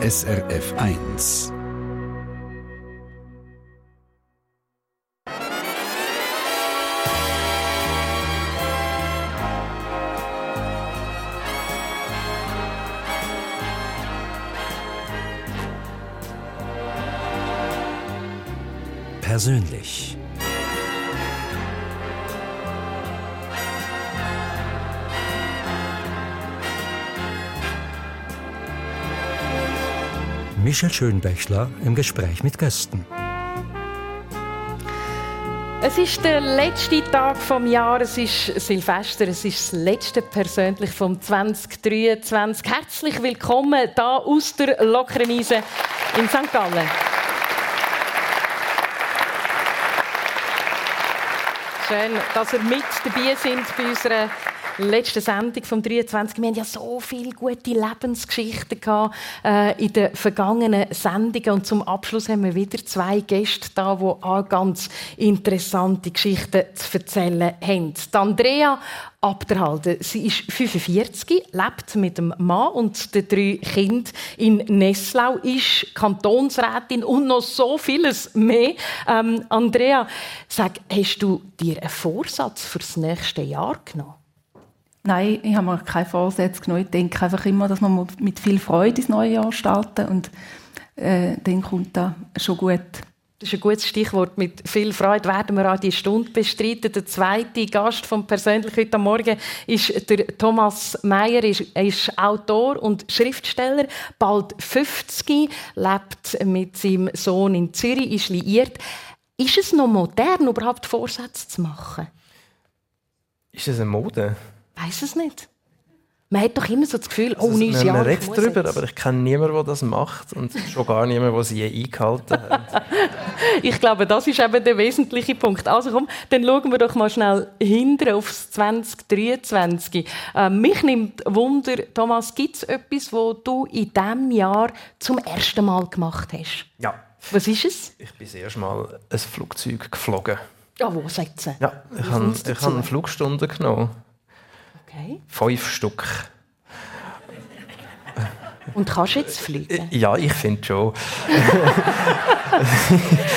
SRF 1. Persönlich. Michel Schönbächler im Gespräch mit Gästen. Es ist der letzte Tag vom Jahr, es ist Silvester, es ist das letzte persönlich vom 2023. Herzlich willkommen da aus der Lokremise in St. Gallen. Schön, dass ihr mit dabei sind bei unserer letzten Sendung vom 23. Wir hatten ja so viele gute Lebensgeschichten gehabt, äh, in den vergangenen Sendungen und zum Abschluss haben wir wieder zwei Gäste da, die auch ganz interessante Geschichten zu erzählen haben. Die Andrea Abderhalden. Sie ist 45, lebt mit dem Mann und den drei Kindern in Nesslau, ist Kantonsrätin und noch so vieles mehr. Ähm, Andrea, sag, hast du dir einen Vorsatz für das nächste Jahr genommen? Nein, ich habe mir keine Vorsätze genommen. Ich denke einfach immer, dass man mit viel Freude ins neue Jahr starten und äh, dann kommt das schon gut. Das ist ein gutes Stichwort. Mit viel Freude werden wir auch die Stunde bestreiten. Der zweite Gast vom Persönlich heute Morgen ist der Thomas Meyer. Er ist Autor und Schriftsteller, bald 50, lebt mit seinem Sohn in Zürich, ist liiert. Ist es noch modern, überhaupt Vorsätze zu machen? Ist es eine Mode? Weiß es nicht. Man hat doch immer so das Gefühl, oh, also, neues Jahr. Man redet darüber, jetzt. aber ich kenne niemanden, der das macht und schon gar niemanden, der sie je eingehalten hat. ich glaube, das ist eben der wesentliche Punkt. Also komm, dann schauen wir doch mal schnell hinter aufs 2023. Äh, mich nimmt Wunder, Thomas, gibt es etwas, was du in diesem Jahr zum ersten Mal gemacht hast? Ja. Was ist es? Ich bin das erste Mal ein Flugzeug geflogen. Ja, wo sagt sie? Ja, ich habe, ich habe eine Flugstunde genommen. Okay. Fünf Stück. Und kannst du jetzt fliegen? Ja, ich finde schon.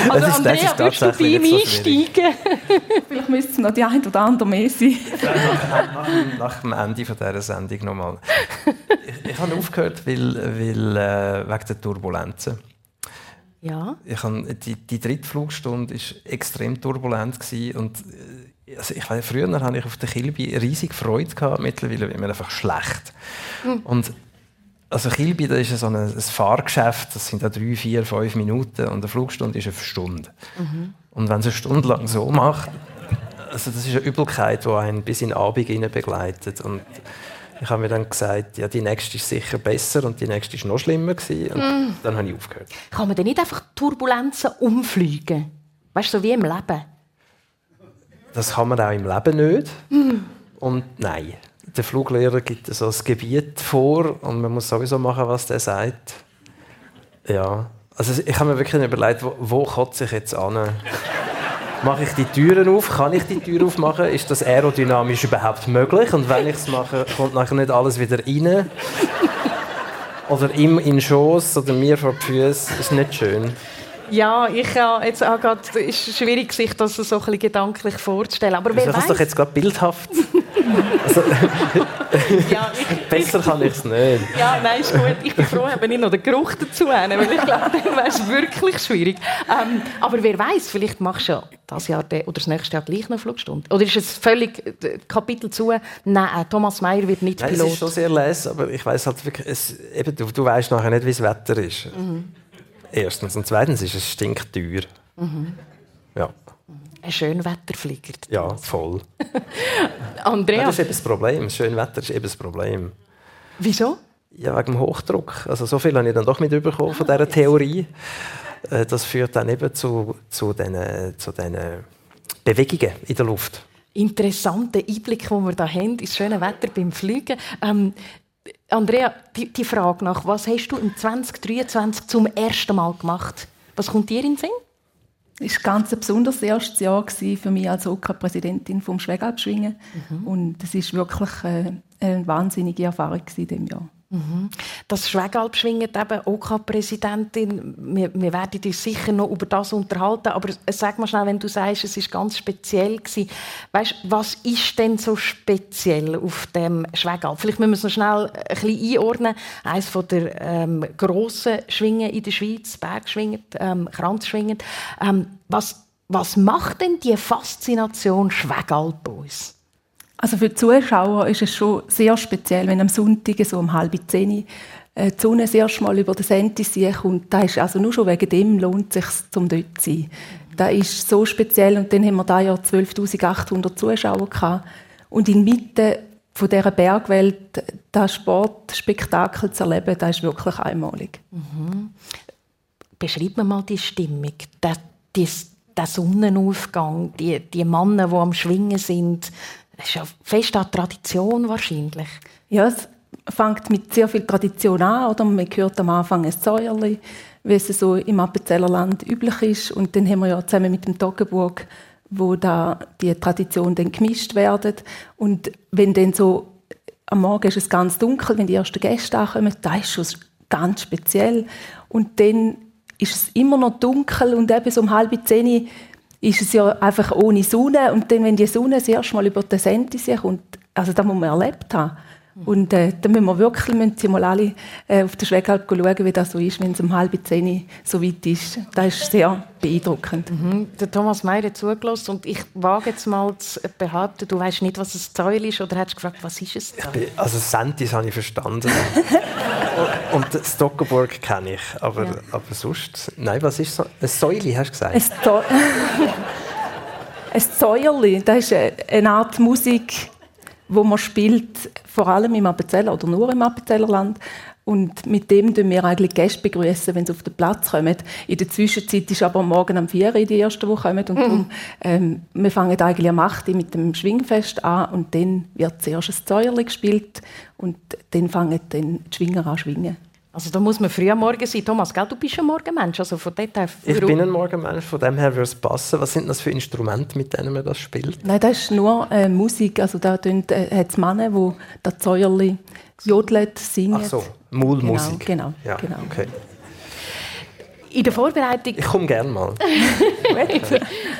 also ist, Andrea, würdest du bei ihm einsteigen? Vielleicht müsste es noch die ein oder andere mehr sein. nach, nach, nach, dem Ende dieser Sendung nochmal. Ich, ich habe aufgehört, weil, weil, äh, wegen der Turbulenzen. Ja. Ich habe, die, die dritte Flugstunde war extrem turbulent und äh, also ich weiß, früher hatte ich auf der Kilby riesig Freude gehabt, mittlerweile wird mir einfach schlecht. Mhm. Und also Kilby, das ist so ein, ein, Fahrgeschäft, das sind da drei, vier, fünf Minuten und eine Flugstunde ist eine Stunde. Mhm. Und wenn es eine Stunde lang so macht, also das ist eine Übelkeit, die einen bis in den Abend begleitet. Und ich habe mir dann gesagt, ja, die nächste ist sicher besser und die nächste ist noch schlimmer gewesen. Und mm. dann habe ich aufgehört. Kann man denn nicht einfach Turbulenzen umfliegen? Weißt du, so wie im Leben? Das kann man auch im Leben nicht. Mhm. Und nein, der Fluglehrer gibt so ein Gebiet vor und man muss sowieso machen, was der sagt. Ja, also ich habe mir wirklich überlegt, wo, wo kotze ich jetzt an? mache ich die Türen auf? Kann ich die Tür aufmachen? Ist das aerodynamisch überhaupt möglich? Und wenn ich es mache, kommt nachher nicht alles wieder rein? Oder ihm in den Schoß oder mir vor die Füße? Ist nicht schön. Ja, ich habe jetzt auch grad, es ist schwierig, sich das so ein bisschen gedanklich vorzustellen. Aber wer das ist doch jetzt gerade bildhaft. also, ja, ich, Besser kann ich es nicht. Ja, nein, ist gut. Ich bin froh, habe ich noch den Geruch dazu weil ich glaube, dann wäre es wirklich schwierig. Ähm, aber wer weiß, vielleicht machst du ja das Jahr oder das nächste Jahr gleich noch eine Flugstunde. Oder ist es völlig äh, Kapitel zu? Nein, Thomas Mayer wird nicht nein, Pilot. Es ist schon sehr les, aber ich weiß halt wirklich, es, eben, du, du weißt nachher nicht, wie das Wetter ist. Mhm. Erstens. Und zweitens ist es stinkteuer. Mhm. Ja. Ein Schönwetterflieger. Ja, voll. Andrea? Ja, das ist eben das Problem. Schönwetter ist eben das Problem. Wieso? Ja, wegen dem Hochdruck. Also so viel habe ich dann doch mitbekommen von dieser Theorie. Äh, das führt dann eben zu, zu diesen zu Bewegungen in der Luft. Interessanter Einblick, den wir hier haben, ins schöne Wetter beim Fliegen. Ähm, Andrea, die, die, Frage nach, was hast du im 2023 zum ersten Mal gemacht? Was kommt dir in den Sinn? Es war ganz ein besonderes erstes Jahr für mich als OK-Präsidentin vom Schwegalpschwingen. Mhm. Und es war wirklich äh, eine wahnsinnige Erfahrung in diesem Jahr. Das Schwegalp-Schwingen, eben OK-Präsidentin, wir, wir, werden uns sicher noch über das unterhalten, aber sag mal schnell, wenn du sagst, es ist ganz speziell gewesen, weißt, was ist denn so speziell auf dem Schwegalp? Vielleicht müssen wir es noch schnell ein bisschen einordnen. Eines von der ähm, grossen Schwingen in der Schweiz, Bergschwingen, ähm, Kranzschwingen. Ähm, was, was macht denn die Faszination Schwegalp uns? Also für die Zuschauer ist es schon sehr speziell, wenn am Sonntag so um halb zehn äh, die Sonne das erste Mal über den Sentisee kommt. Da ist also nur schon wegen dem lohnt es sich, zum dort zu sein. Das ist so speziell und dann haben wir da ja 12.800 Zuschauer gehabt. und inmitten von dieser Bergwelt das Sportspektakel zu erleben, das ist wirklich einmalig. Mhm. Beschreib mir mal die Stimmung, der, der Sonnenaufgang, die, die Männer, die am Schwingen sind, das ist ja fest an Tradition wahrscheinlich. Ja, es fängt mit sehr viel Tradition an. Oder? Man hört am Anfang ein Säuerli, wie es so im Appenzeller Land üblich ist. Und dann haben wir ja zusammen mit dem Toggenburg, wo da die Tradition dann gemischt werden. Und wenn dann so am Morgen ist es ganz dunkel, wenn die ersten Gäste ankommen, da ist schon ganz speziell. Und dann ist es immer noch dunkel und eben so um halb zehn ist es ja einfach ohne Sonne. Und dann, wenn die Sonne das erste Mal über den Sentisee kommt, also das muss man erlebt haben. Und äh, dann müssen wir wirklich müssen Sie mal alle äh, auf der Schwegalp schauen, wie das so ist, wenn es um halb zehn so weit ist. Das ist sehr beeindruckend. Mhm. Der Thomas Meyer hat zugelassen und ich wage jetzt mal zu behaupten, du weißt nicht, was ein Zäul ist oder hast du gefragt, was ist es? Bin, also Sentis habe ich verstanden. und das Stockenburg kenne ich, aber, ja. aber sonst... Nein, was ist so? Ein Säule, hast du gesagt? Ein, ein Säuerli, das ist eine Art Musik wo man spielt, vor allem im Appenzeller oder nur im Appenzellerland. Und mit dem begrüßen wir eigentlich Gäste begrüßen, wenn sie auf den Platz kommen. In der Zwischenzeit ist aber morgen am 4 Uhr die erste, die kommen. Und mhm. darum, ähm, wir fangen eigentlich am 8 Uhr mit dem Schwingfest an und dann wird zuerst ein Zäuerli gespielt und dann fangen dann die Schwinger an zu schwingen. Also da muss man früh am Morgen sein. Thomas, gell, du bist ein Morgenmensch. Also von dort her ich bin ein Morgenmensch, von dem her würde es passen. Was sind das für Instrumente, mit denen man das spielt? Nein, das ist nur äh, Musik. Also da äh, hat es Männer, die das Zäuerli jodelt, singen. Ach so, Maulmusik. Genau, genau. Ja, genau. Okay. In der Vorbereitung... Ich komme gerne mal.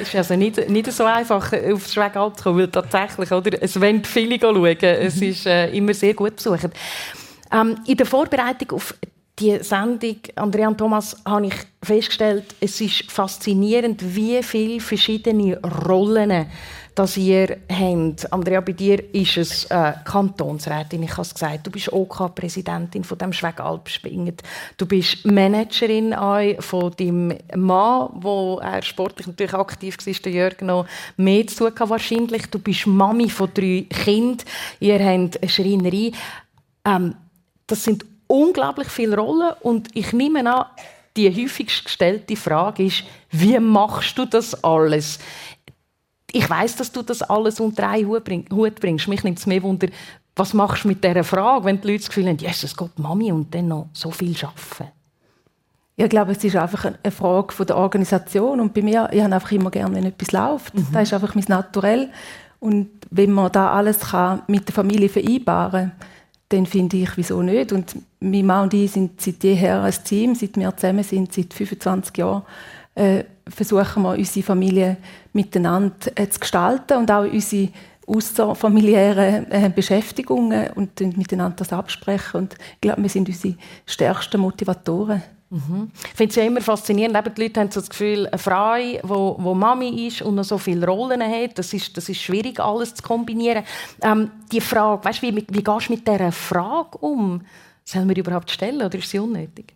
es ist also nicht, nicht so einfach, aufs Schwegalp zu kommen, weil tatsächlich, oder, es wollen viele schauen. Es ist äh, immer sehr gut besucht. Ähm, in der Vorbereitung auf die Sendung, Andrea und Thomas, habe ich festgestellt, es ist faszinierend, wie viele verschiedene Rollen dass ihr habt. Andrea, bei dir ist es äh, Kantonsrätin, ich habe es gesagt. Du bist OK-Präsidentin von dem Schwegalp Spinget. Du bist Managerin von deinem Mann, wo er sportlich natürlich aktiv war, der Jörg noch mehr zu tun wahrscheinlich. Du bist Mami von drei Kindern. Ihr habt eine Schreinerei. Ähm, das sind unglaublich viele Rollen und ich nehme an, die häufigst gestellte Frage ist, wie machst du das alles? Ich weiß, dass du das alles unter einen Hut bringst. Mich nimmt es mehr Wunder, was machst du mit dieser Frage, wenn die Leute das Gefühl haben, Jesus Gott, Mami und dann noch so viel arbeiten? Ich glaube, es ist einfach eine Frage von der Organisation und bei mir, ich habe einfach immer gerne, wenn etwas läuft. Mhm. Das ist einfach mein Naturell und wenn man da alles kann mit der Familie vereinbaren kann, dann finde ich, wieso nicht? Und mein Mann und ich sind seit jeher ein Team, seit wir zusammen sind, seit 25 Jahren, äh, versuchen wir, unsere Familie miteinander äh, zu gestalten und auch unsere außerfamiliären äh, Beschäftigungen und miteinander das absprechen. Und ich glaube, wir sind unsere stärksten Motivatoren. Mhm. Ich finde es ja immer faszinierend, eben die Leute haben so das Gefühl, eine Frau, die Mami ist und noch so viele Rollen hat, das ist, das ist schwierig, alles zu kombinieren. Ähm, die Frage, weißt, wie, wie gehst du mit dieser Frage um? Sollen wir überhaupt stellen oder ist sie unnötig?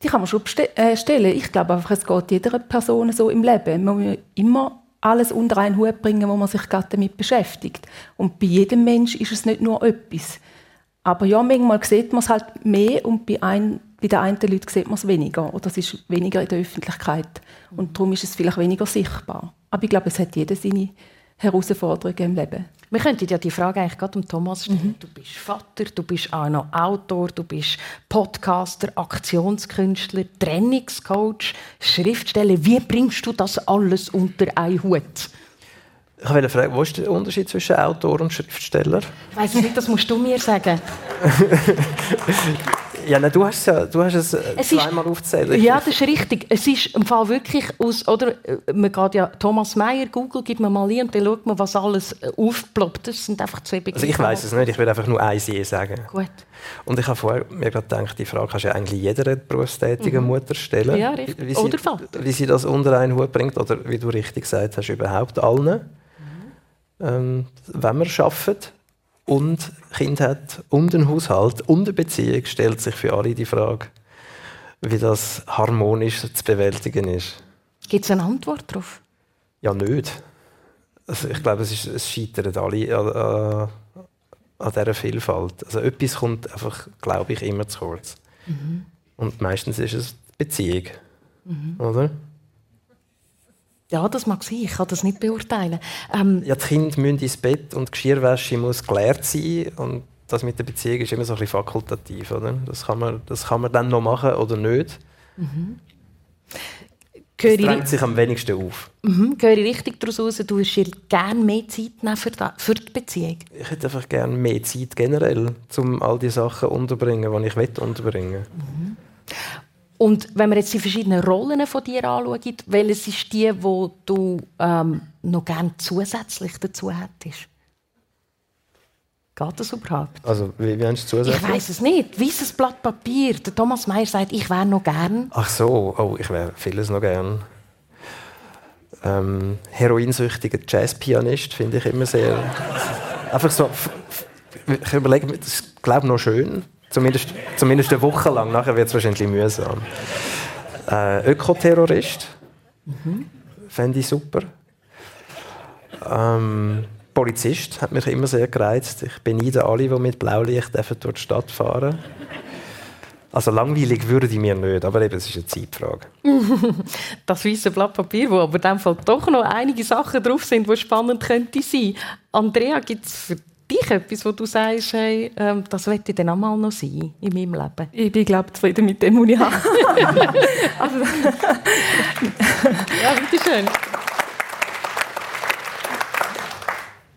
Die kann man schon äh, stellen. Ich glaube einfach, es geht jeder Person so im Leben. Man muss immer alles unter einen Hut bringen, wo man sich gerade damit beschäftigt. Und bei jedem Mensch ist es nicht nur etwas. Aber ja, manchmal sieht man es halt mehr und bei einem bei den einen Leuten sieht man es weniger oder es ist weniger in der Öffentlichkeit und darum ist es vielleicht weniger sichtbar. Aber ich glaube, es hat jeder seine Herausforderungen im Leben. Wir könnten ja die Frage eigentlich gerade um Thomas stellen. Mhm. Du bist Vater, du bist auch noch Autor, du bist Podcaster, Aktionskünstler, Trainingscoach, Schriftsteller. Wie bringst du das alles unter einen Hut? Ich wollte fragen, wo ist der Unterschied zwischen Autor und Schriftsteller? Ich weiss nicht, das musst du mir sagen. ja, nein, du hast es ja, du hast es, äh, Es zweimal aufgezählt. Ja, das ist richtig. Es ist im Fall wirklich aus, oder, äh, man geht ja Thomas Meyer, Google, gibt man mal ein und dann schaut man, was alles äh, aufploppt. Das sind einfach zwei Begriffe. Also ich weiß es nicht, ich will einfach nur eins je sagen. Gut. Und ich habe vorher mir gerade gedacht, die Frage kannst du ja eigentlich jeder berufstätigen Mutter stellen. Ja, richtig. Wie sie, Oder Vater. Wie sie das unter einen Hut bringt, oder wie du richtig gesagt hast, überhaupt allen. Ähm, wenn man arbeitet und Kind hat und einen Haushalt und eine Beziehung, stellt sich für alle die Frage, wie das harmonisch zu bewältigen ist. Gibt es eine Antwort darauf? Ja, nicht. Also ich glaube, es, ist, es scheitern alle an, an, an dieser Vielfalt. Also etwas kommt einfach, glaube ich, immer zu kurz. Und meistens ist es die Beziehung. Oder? Ja, das mag sein. Ich kann das nicht beurteilen. Ähm, Ja, die Kinder müssen ins Bett und die Geschirrwäsche muss geleert sein. Und das mit der Beziehung ist immer so ein bisschen fakultativ. Oder? Das, kann man, das kann man dann noch machen oder nicht. Es ich, drängt sich am wenigsten auf. mhm, höre ich richtig daraus heraus, du würdest dir gerne mehr Zeit nehmen für, da, für die Beziehung? Ich hätte einfach gerne mehr Zeit generell, um all die Sachen unterbringen, die ich will unterbringen Und wenn wir jetzt die verschiedenen Rollen von dir anschauen, welches ist die, wo du ähm, noch gerne zusätzlich dazu hättest? Geht das überhaupt? Also, wie, wie hast du es Ich zusätzlich? weiß es nicht. Weißes Blatt Papier. Der Thomas Mayer sagt, ich wäre noch gern. Ach so, oh, ich wäre vieles noch gern. Ähm, heroinsüchtiger Jazzpianist finde ich immer sehr. Einfach so. Ich überlege mir, das ist, glaube ich, noch schön. Zumindest, zumindest eine Woche lang. Nachher wird es wahrscheinlich mühsam. Äh, Ökoterrorist. Fände ich super. Ähm, Polizist hat mich immer sehr gereizt. Ich beneide alle, die mit Blaulicht durch die Stadt fahren Also langweilig würde ich mir nicht, aber eben, es ist eine Zeitfrage. Das weiße Blatt Papier, wo aber in dem Fall doch noch einige Sachen drauf sind, die spannend könnte sein. Andrea, gibt es für dich etwas, wo du sagst, hey, ähm, das möchte ich dann auch mal noch sein in meinem Leben? Ich bin, glaube zufrieden mit dem, was ich habe. Ja, bitteschön.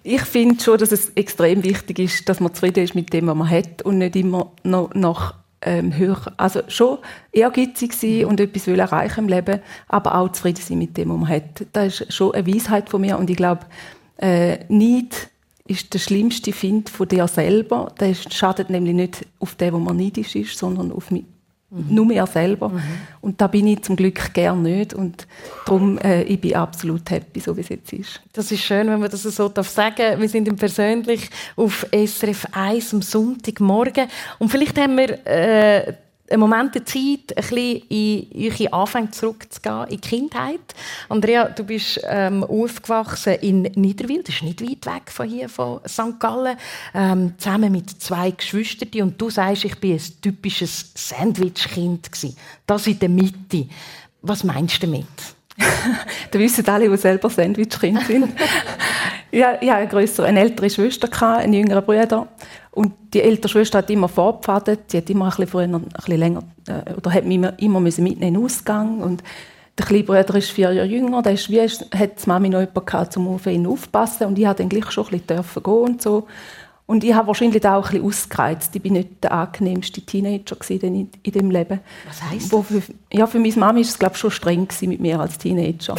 Ich finde schon, dass es extrem wichtig ist, dass man zufrieden ist mit dem, was man hat und nicht immer noch nach ähm, höher, also schon ehrgeizig sein und etwas will erreichen im Leben, aber auch zufrieden sein mit dem, was man hat. Das ist schon eine Weisheit von mir und ich glaube, äh, Neid ist der schlimmste Find von dir selber. Der schadet nämlich nicht auf den, wo man neidisch ist, sondern auf mich. Nur mir selber. Und da bin ich zum Glück gern nicht. Und darum äh, ich bin absolut happy, so wie es jetzt ist. Das ist schön, wenn man das so darf sagen Wir sind persönlich auf SRF 1 am Sonntagmorgen. Und vielleicht haben wir äh, einen Moment der Zeit, ein bisschen in eure Anfänge zurückzugehen, in die Kindheit. Andrea, du bist ähm, aufgewachsen in Niederwil, das ist nicht weit weg von hier, von St. Gallen, ähm, zusammen mit zwei Geschwistern. Und du sagst, ich bin ein typisches Sandwich-Kind. Das in der Mitte. Was meinst du damit? Da wissen alle, die selber Sandwich-Kinder sind. ja, ich hatte eine, eine ältere Schwester, einen jüngeren Bruder. Und die ältere Schwester hat immer vorgepfadet. Sie hat immer ein bisschen, früher, ein bisschen länger, äh, oder hat mich immer, immer müssen mitnehmen in den Ausgang. Und der kleine Bruder ist vier Jahre jünger. Da ist wie, hat die Mami noch jemanden gehabt, um auf ihn aufzupassen. Und ich durfte dann gleich schon ein bisschen dürfen gehen und so. Und ich habe wahrscheinlich auch ein bisschen ausgereizt. Ich bin nicht der angenehmste Teenager in, in dem Leben. Was heisst Wo für, ja, für meine Mami war es glaube ich, schon streng mit mir als Teenager.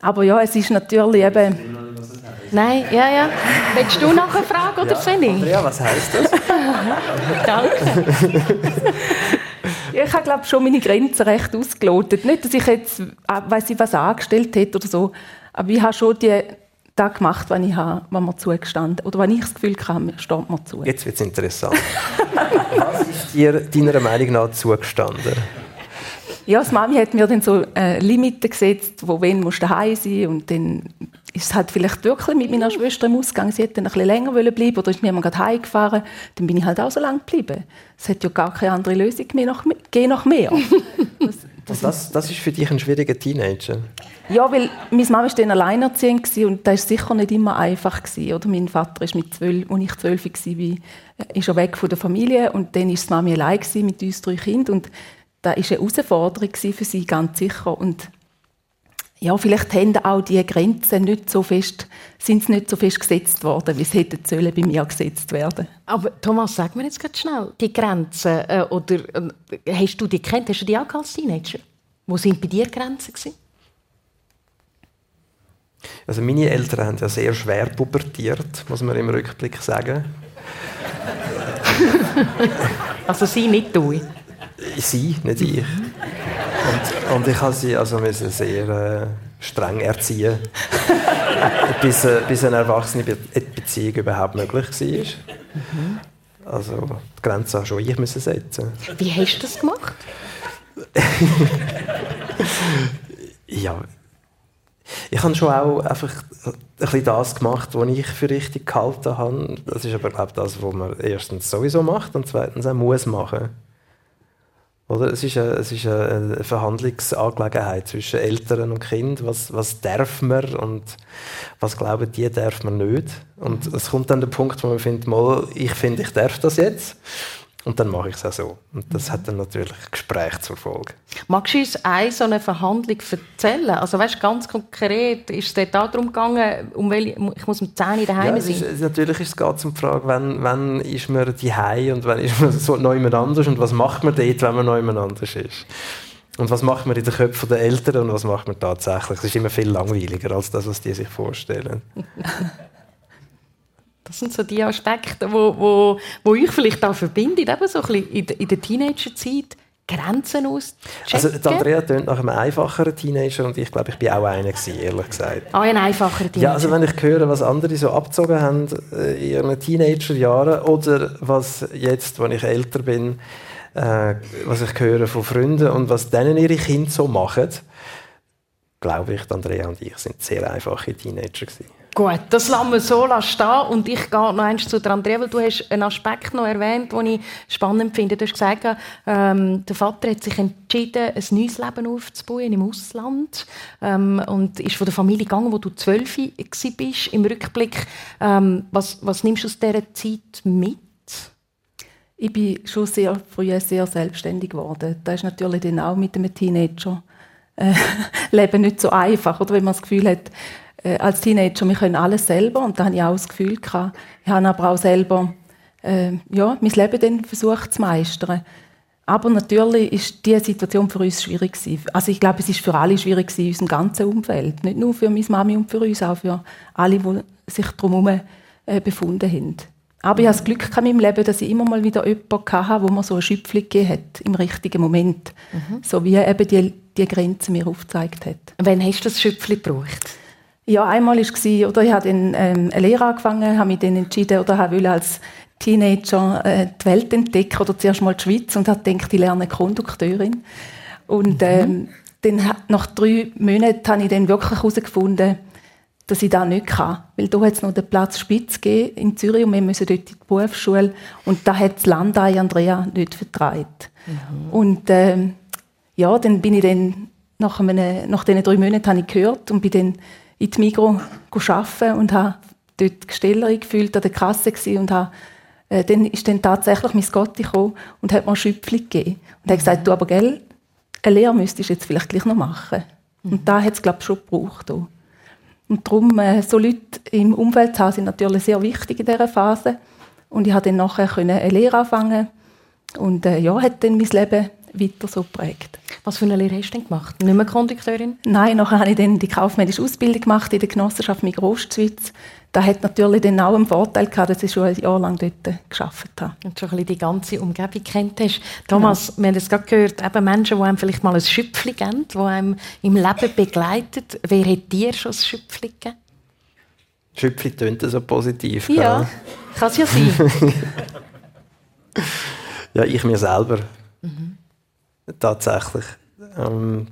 Aber ja, es ist natürlich eben... Nein, ja, ja. Willst du nachher fragen oder soll ich? Andrea, was heisst das? Danke. Ja, ich habe glaube schon meine Grenzen recht ausgelotet. Nicht, dass ich jetzt, äh, weiß ich was angestellt hätte oder so, aber ich habe schon die das gemacht, was ich habe, was mir zugestanden oder was ich das Gefühl hatte, steht mir zu. Jetzt wird es interessant. was ist dir deiner Meinung nach zugestanden? Ja, das Mami hat mir dann so äh, Limiten gesetzt, wo wenn musst du daheim sein und dann ist es halt vielleicht wirklich mit meiner Schwester im Ausgang. Sie hätte dann ein bisschen länger wollen bleiben oder ist niemand gerade heimgefahren. Dann bin ich halt auch so lange geblieben. Es hat ja gar keine andere Lösung mehr nach, geh nach mehr. Das, das, das ist für dich ein schwieriger Teenager. Ja, weil meine Mama war dann alleinerziehend gewesen und das war sicher nicht immer einfach. Gewesen, oder? Mein Vater ist mit zwölf, als ich zwölf war, ist er weg von der Familie und dann war die Mami allein gewesen mit uns drei Kindern und das war eine Herausforderung gewesen für sie, ganz sicher. Und ja, vielleicht haben auch die Grenzen nicht so fest, sind sie nicht so fest gesetzt worden, wie sie hätten sollen bei mir gesetzt werden. Aber Thomas, sag mir jetzt ganz schnell, die Grenzen, äh, oder äh, hast du die kennt, hast du die auch als Teenager? Wo sind bei dir Grenzen gewesen? Also meine Eltern haben ja sehr schwer pubertiert, muss man im Rückblick sagen. also sie, nicht du? Sie, nicht ich. Und, und ich habe sie also müssen sehr äh, streng erziehen, bis, äh, bis eine erwachsene Be Beziehung überhaupt möglich war. Mhm. Also die Grenze schon ich müssen setzen. Wie hast du das gemacht? ja, ich habe schon auch einfach ein bisschen das gemacht, was ich für richtig gehalten habe. Das ist aber glaube ich, das, was man erstens sowieso macht und zweitens auch muss machen. Oder? Es ist, eine, es ist eine Verhandlungsangelegenheit zwischen Eltern und Kind. Was, was darf man und was glauben die, darf man nicht. Und es kommt dann der Punkt, wo man findet, mal, ich finde, ich darf das jetzt. Und dann mache ich es auch so. Und das hat dann natürlich Gespräch zur Folge. Magst du uns eine so eine Verhandlung erzählen? Also weißt, ganz konkret, ist es dort darum gegangen, um welche, ich muss um 10 Uhr daheim ja, sein? Ist, natürlich ist es geht um die Frage, wann, wann ist man daheim und wann ist man so neu anders und was macht man dort, wenn man neu anders ist. Und was macht man in den Köpfen der Eltern und was macht man tatsächlich? Das ist immer viel langweiliger als das, was die sich vorstellen. Das sind so die Aspekte, wo, wo, wo ich vielleicht auch verbinde, eben so ein bisschen in, in der Teenagerzeit. Grenzen aus. Also Andrea tönt nach einem einfacheren Teenager und ich glaube, ich bin auch einer gewesen, ehrlich gesagt. Auch ein einfacherer Teenager? Ja, also wenn ich höre, was andere so abgezogen haben äh, in ihren Teenagerjahren oder was jetzt, wenn ich älter bin, äh, was ich höre von Freunden und was denen ihre Kinder so machen, glaube ich, Andrea und ich sind sehr einfache Teenager gewesen. Gut, das lassen wir so stehen und ich gehe noch eins zu Andrea, weil du hast einen Aspekt noch erwähnt, den ich spannend finde. Du hast gesagt, ähm, der Vater hat sich entschieden, ein neues Leben aufzubauen im Ausland ähm, und ist von der Familie gegangen, wo du zwölf bist im Rückblick. Ähm, was, was nimmst du aus dieser Zeit mit? Ich bin schon sehr früh sehr selbstständig geworden. Das ist natürlich dann auch mit einem Teenager äh, Leben nicht so einfach, oder wenn man das Gefühl hat, äh, als Teenager, wir können alles selber und da hatte ich auch das Gefühl gehabt. Ich habe aber auch selber äh, ja, mein Leben dann versucht zu meistern. Aber natürlich ist diese Situation für uns schwierig gewesen. Also ich glaube, es ist für alle schwierig gewesen, in unserem ganzen Umfeld. Nicht nur für meine Mami und für uns, auch für alle, die sich drumherum äh, befunden haben. Aber ich hatte das Glück in meinem Leben, dass ich immer mal wieder jemanden hatte, wo mir so eine Schöpfung gegeben hat, im richtigen Moment. Mhm. So wie eben die, die Grenze mir aufgezeigt hat. Wann hast du das Schöpfchen gebraucht? Ja, einmal war es, oder ich habe dann ähm, eine Lehre angefangen, habe mich dann entschieden, oder habe als Teenager äh, die Welt entdecken, oder zuerst mal die Schweiz und habe gedacht, ich lerne Kondukteurin. Und mhm. ähm, dann, nach drei Monaten habe ich dann wirklich herausgefunden, dass ich das nicht kann. Weil da hat es noch den Platz Spitz gegeben in Zürich und wir müssen dort in die Berufsschule und da hat das Land Andrea nicht vertreibt. Mhm. Und ähm, ja, dann bin ich dann nach, einem, nach diesen drei Monaten habe ich gehört und bin dann in die Migros arbeiten und habe dort Gestellerin gefühlt an der Kasse und habe äh, dann ist dann tatsächlich mein Gott gekommen und hat mir ein Schüpfchen gegeben. Und hat gesagt, du aber, gell, eine Lehre müsstest du jetzt vielleicht gleich noch machen. Mhm. Und da hat es, glaube ich, schon gebraucht. Auch. Und darum, äh, so Leute im Umfeld zu haben, sind natürlich sehr wichtig in dieser Phase. Und ich konnte dann nachher eine Lehre anfangen und äh, ja, hat dann mein Leben weiter so geprägt. Was für eine Lehre hast du denn gemacht? Nicht mehr Kondukteurin? Nein, nachher habe ich dann die kaufmännische Ausbildung gemacht in der Genossenschaft Migrostschweiz. Das hat natürlich dann auch einen Vorteil gehabt, dass ich schon ein Jahr lang dort gearbeitet habe. Und schon ein bisschen die ganze Umgebung kennt hast. Thomas, genau. wir haben es gerade gehört, eben Menschen, die einem vielleicht mal ein Schüpfchen geben, die einem im Leben begleitet. Wer hat dir schon ein Schüpfchen gegeben? Schüpfchen tönt so positiv. Ja, kann es ja sein. ja, ich mir selber. Mhm tatsächlich. Ähm,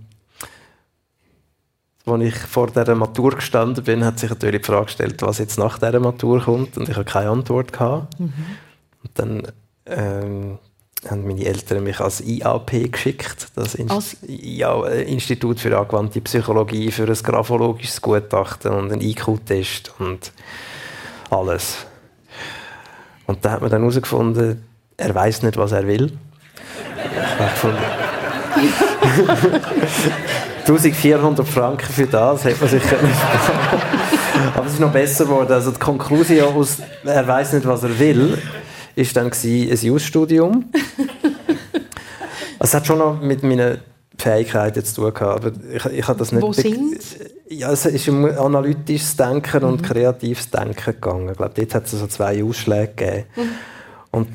als ich vor dieser Matur gestanden bin, hat sich natürlich die Frage gestellt, was jetzt nach dieser Matur kommt. Und ich hatte keine Antwort. Gehabt. Mhm. Und dann ähm, haben meine Eltern mich als IAP geschickt, das Inst ja, Institut für angewandte Psychologie, für ein graphologisches Gutachten und einen IQ-Test und alles. Und da hat man dann herausgefunden, er weiß nicht, was er will. Ich habe gefunden, 1400 Franken für das hätte man sich können Aber es ist noch besser geworden. Also die Konklusion aus «Er weiß nicht, was er will» ist dann ein Jus-Studium. Es hat schon noch mit meinen Fähigkeiten zu tun gehabt, aber ich, ich habe das nicht... Wo sind Ja, es ist um analytisches Denken mhm. und kreatives Denken gegangen. Ich glaube, dort hat es so zwei Ausschläge gegeben. Mhm. Und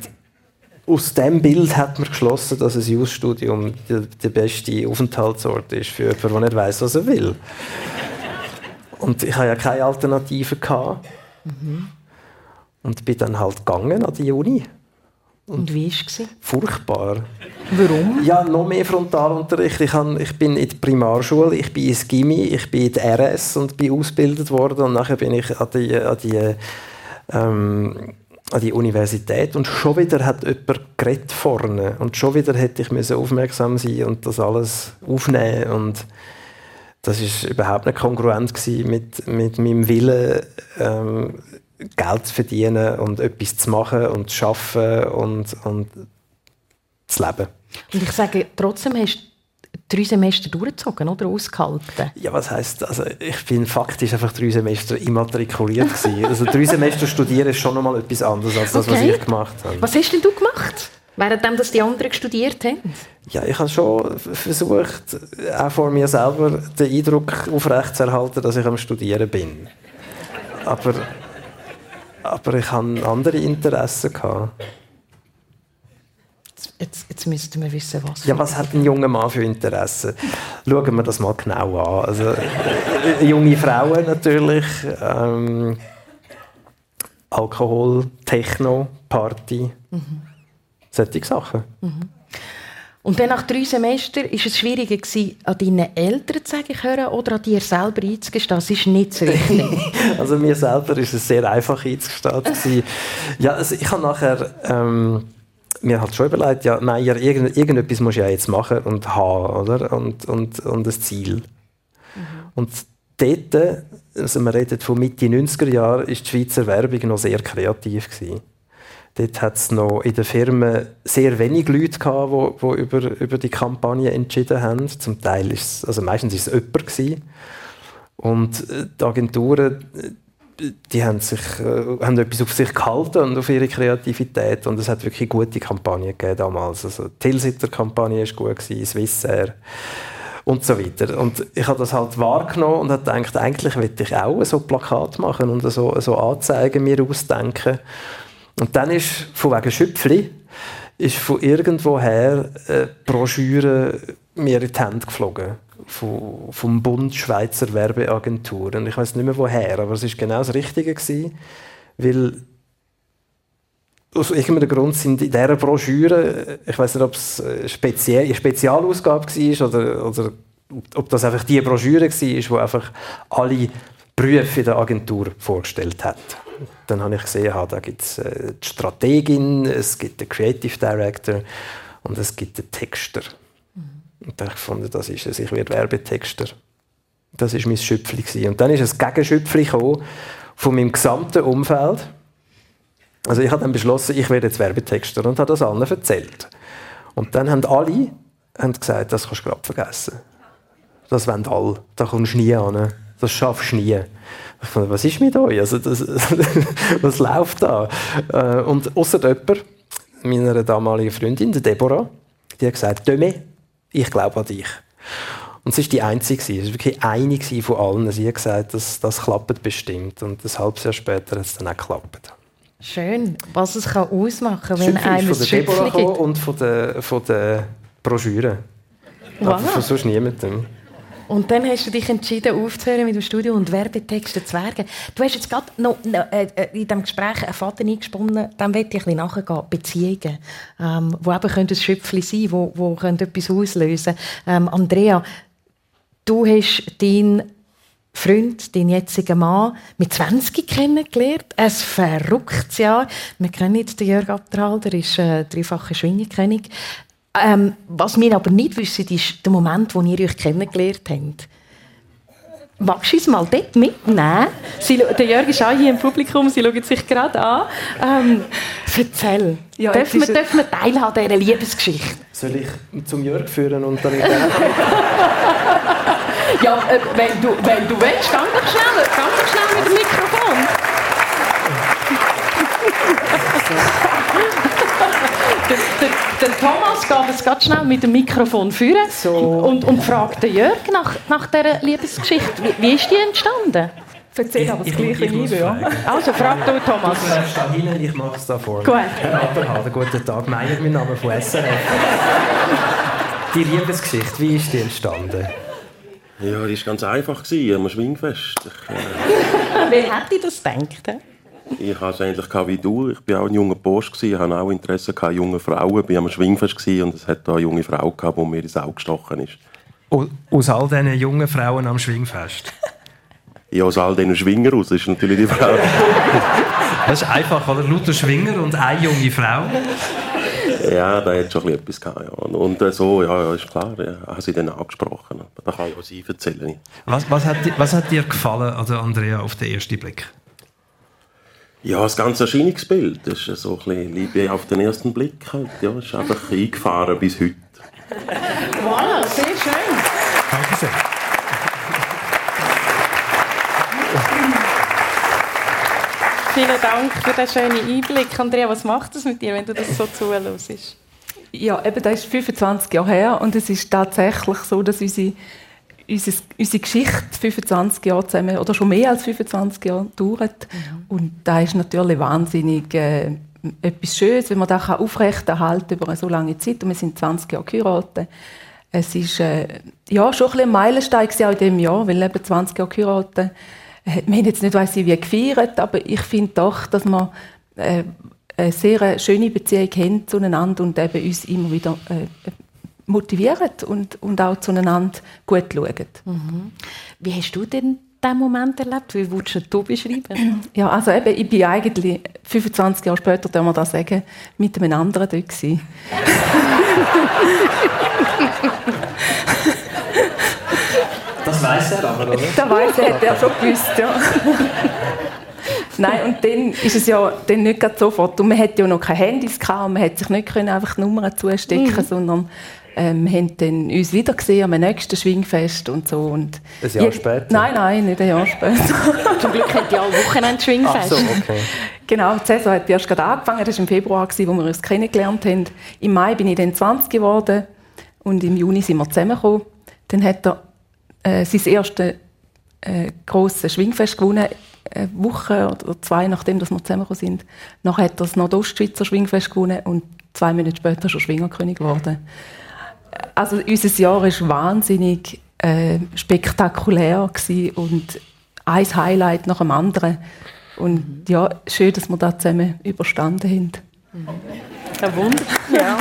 aus diesem Bild hat man geschlossen, dass ein Jus-Studium der, der beste Aufenthaltsort ist für jemanden, der nicht weiß, was er will. Und ich hatte ja keine Alternative. Gehabt. Mhm. Und bin dann halt gegangen an die Uni. Und, und wie war es? Furchtbar. Warum? Ja, noch mehr Frontalunterricht. Ich, han, ich bin in der Primarschule, ich bin ins Gimmi, ich bin in der RS und bin ausgebildet worden. Und nachher bin ich an die, an die, ähm, an die Universität. Und schon wieder hat jemand geredet vorne. Und schon wieder hätte ich aufmerksam sein und das alles aufnehmen und das ist überhaupt nicht kongruent mit, mit meinem Willen, ähm, Geld zu verdienen und etwas zu machen und zu arbeiten und, und zu leben. Und ich sage, trotzdem hast drei Semester durchgezogen oder ausgehalten? Ja, was heisst, also ich bin faktisch einfach drei Semester immatrikuliert gewesen. Also drei Semester studieren ist schon nochmal etwas anderes als das, okay. was ich gemacht habe. Was hast denn du gemacht? Währenddem, dass die anderen studiert haben? Ja, ich habe schon versucht, auch vor mir selber den Eindruck aufrechtzuerhalten, dass ich am Studieren bin. Aber aber ich hatte andere Interessen. Jetzt, jetzt müssten wir wissen, was. Ja, was hat ein junger Mann für Interessen? Schauen wir das mal genau an. Also, äh, junge Frauen natürlich. Ähm, Alkohol, Techno, Party. Mhm. Solche Sachen. Mhm. Und dann nach drei Semestern war es schwieriger, gewesen, an deinen Eltern zu sagen können oder an dir selber einzugestehen. Das ist nicht so richtig. also mir selber ist es sehr einfach einzugestehen. ja, also ich habe nachher... Ähm, mir hat schon überlegt, ja, nein, irgend, irgendetwas muss ich ja jetzt machen und haben, oder? Und, und, und ein Ziel. Mhm. Und dort, also wir reden von Mitte 90er Jahren, ist die Schweizer Werbung noch sehr kreativ gewesen. Dort hat es noch in der Firma sehr wenig Leute gehabt, die, die über, über die Kampagne entschieden haben. Zum Teil ist es, also meistens ist es jemand gewesen. Und äh, die Agenturen, die haben, sich, äh, haben etwas auf sich gehalten und auf ihre Kreativität. Und es hat wirklich gute Kampagnen gegeben damals. Also die Tilsiter-Kampagne war gut, gewesen, Swissair und so weiter. Und ich habe das halt wahrgenommen und habe gedacht, eigentlich möchte ich auch so Plakat machen und so, so Anzeigen mir ausdenken. Und dann ist von wegen Schöpfli ist von irgendwoher eine Broschüre mir in die Hände geflogen. Vom, vom Bund Schweizer Werbeagentur. Und ich weiß nicht mehr woher, aber es ist genau das Richtige gewesen, weil aus irgendeinem Grund sind in dieser Broschüre, ich weiß nicht, ob es speziell, eine Spezialausgabe war oder, oder ob das einfach die Broschüre war, die einfach alle Berufe in der Agentur vorgestellt hat dann habe ich gesehen, da gibt es äh, die Strategin, es gibt den Creative Director und es gibt den Texter. Und dann habe ich das ist es, ich werde Werbetexter. Das war mein Schöpfli. Und dann ist es Gegenschöpfli von meinem gesamten Umfeld. Also ich habe dann beschlossen, ich werde jetzt Werbetexter und habe das allen erzählt. Und dann haben alle haben gesagt, das kannst du gerade vergessen. Das wollen alle. Da kommst du nie an. Das schaffst du nie. Ich fand, was ist mit euch? Also das, was läuft da? Äh, und außer jemand, meiner damaligen Freundin, Deborah, die hat gesagt, ich glaube an dich. Und sie war die Einzige. Sie war wirklich eine von allen. Sie hat gesagt, das, das klappt bestimmt. Und ein halbes Jahr später hat es dann auch geklappt. Schön, was es kann ausmachen kann, wenn einem von der Deborah und von der, von der Broschüre. Wow. Aber von sonst niemandem. Und dann hast du dich entschieden, aufzuhören mit dem Studio und Werbetexte zu werden. Du hast jetzt gerade noch, äh, äh, in diesem Gespräch einen Faden eingesponnen, dem möchte ich ein bisschen nachgehen. Beziehungen, ähm, wo eben ein Schöpfchen sein können, wo, wo etwas auslösen ähm, Andrea, du hast deinen Freund, deinen jetzigen Mann, mit 20 kennengelernt. Ein verrücktes Jahr. Wir kennen jetzt den Jörg Abterhalder, ist äh, dreifacher Schwingerkönig. Ähm, was wir aber nicht wissen, ist der Moment, wo ihr euch kennengelernt habt. magst du uns mal dort mitnehmen? Sie, der Jörg ist auch hier im Publikum, sie schauen sich gerade an. Ähm, erzähl. Ja, dürfen, wir, dürfen wir teilhaben an dieser Liebesgeschichte? Soll ich zum Jörg führen und dann... ja, äh, wenn, du, wenn du willst, geh doch schnell, geh doch schnell mit dem Mikrofon. Der, Thomas geht jetzt ganz schnell mit dem Mikrofon führen so. und, und fragt den Jörg nach, nach dieser Liebesgeschichte. Wie, wie ist die entstanden? Erzähl aber das gleiche Liebe, ja. Also, frag du, Thomas. Du bleibst da hinten, ich mache es da vorne. Gut. Herr guten Tag. Meier, mein Name von SRF. die Liebesgeschichte, wie ist die entstanden? Ja, die war ganz einfach, am Schwingfest. Wer hätte das gedacht? Ich hatte es eigentlich wie du. Ich war auch ein junger Post, ich hatte auch Interesse an jungen Frauen. Ich war am Schwingfest und es hat da eine junge Frau gehabt, die mir ins Auge gestochen ist. Aus all diesen jungen Frauen am Schwingfest? Ja, aus all diesen Schwinger aus ist natürlich die Frau. das ist einfach, oder? Lauter Schwinger und eine junge Frau. Ja, da hat schon etwas gehabt. Ja. Und äh, so, ja, ja, ist klar, ja, habe sie dann angesprochen. Da kann ich auch sie erzählen. Was, was, hat, was hat dir gefallen an Andrea auf den ersten Blick? Ja, das ganze Erscheinungsbild. Das ist so ein bisschen Liebe auf den ersten Blick. Halt. Ja, ist einfach eingefahren bis heute. Wow, sehr schön. Danke sehr. Vielen Dank für den schönen Einblick. Andrea, was macht das mit dir, wenn du das so zuhörst? Ja, eben, das ist 25 Jahre her und es ist tatsächlich so, dass unsere, unsere, unsere Geschichte 25 Jahre zusammen, oder schon mehr als 25 Jahre dauert. Mhm. Und da ist natürlich wahnsinnig äh, etwas Schönes, wenn man das aufrechterhalten über eine so lange Zeit. Und wir sind 20 Jahre geheiratet. Es ist äh, ja, schon ein, ein Meilenstein auch in diesem Jahr, weil eben 20 Jahre geheiratet äh, wir haben jetzt nicht weiss ich, wie gefeiert, aber ich finde doch, dass wir äh, eine sehr schöne Beziehung haben zueinander und eben uns immer wieder äh, motivieren und, und auch zueinander gut schauen. Mhm. Wie hast du denn diesen Moment erlebt? Wie würdest du beschreiben? Ja, also eben, ich bin eigentlich 25 Jahre später, darf man das sagen, mit einem anderen dort gewesen. Das weiß er aber, oder? Das weiß er, hat er schon gewusst, ja. Nein, und dann ist es ja dann nicht sofort. Und man hatte ja noch keine Handys gehabt, und man hat sich nicht können einfach Nummern zustecken, mhm. sondern ähm, haben dann uns wieder gesehen am nächsten Schwingfest und so. Und ein Jahr ja, später? Nein, nein, nicht ein Jahr später. Zum Glück hat ja alle Wochenende Schwingfest. Ach so, okay. Genau, die Saison hat erst gerade angefangen. Das war im Februar, wo wir uns kennengelernt haben. Im Mai bin ich dann 20 geworden und im Juni sind wir zusammengekommen. Dann hat er äh, sein erstes äh, grosses Schwingfest gewonnen, eine Woche oder zwei nachdem dass wir zusammengekommen sind. Nachher hat er das Nordostschweizer Schwingfest gewonnen und zwei Monate später schon Schwingerkönig geworden. Also unser Jahr war wahnsinnig äh, spektakulär und ein Highlight nach dem anderen. Und ja, schön, dass wir das zusammen überstanden haben. Ja, wunderbar. Ja.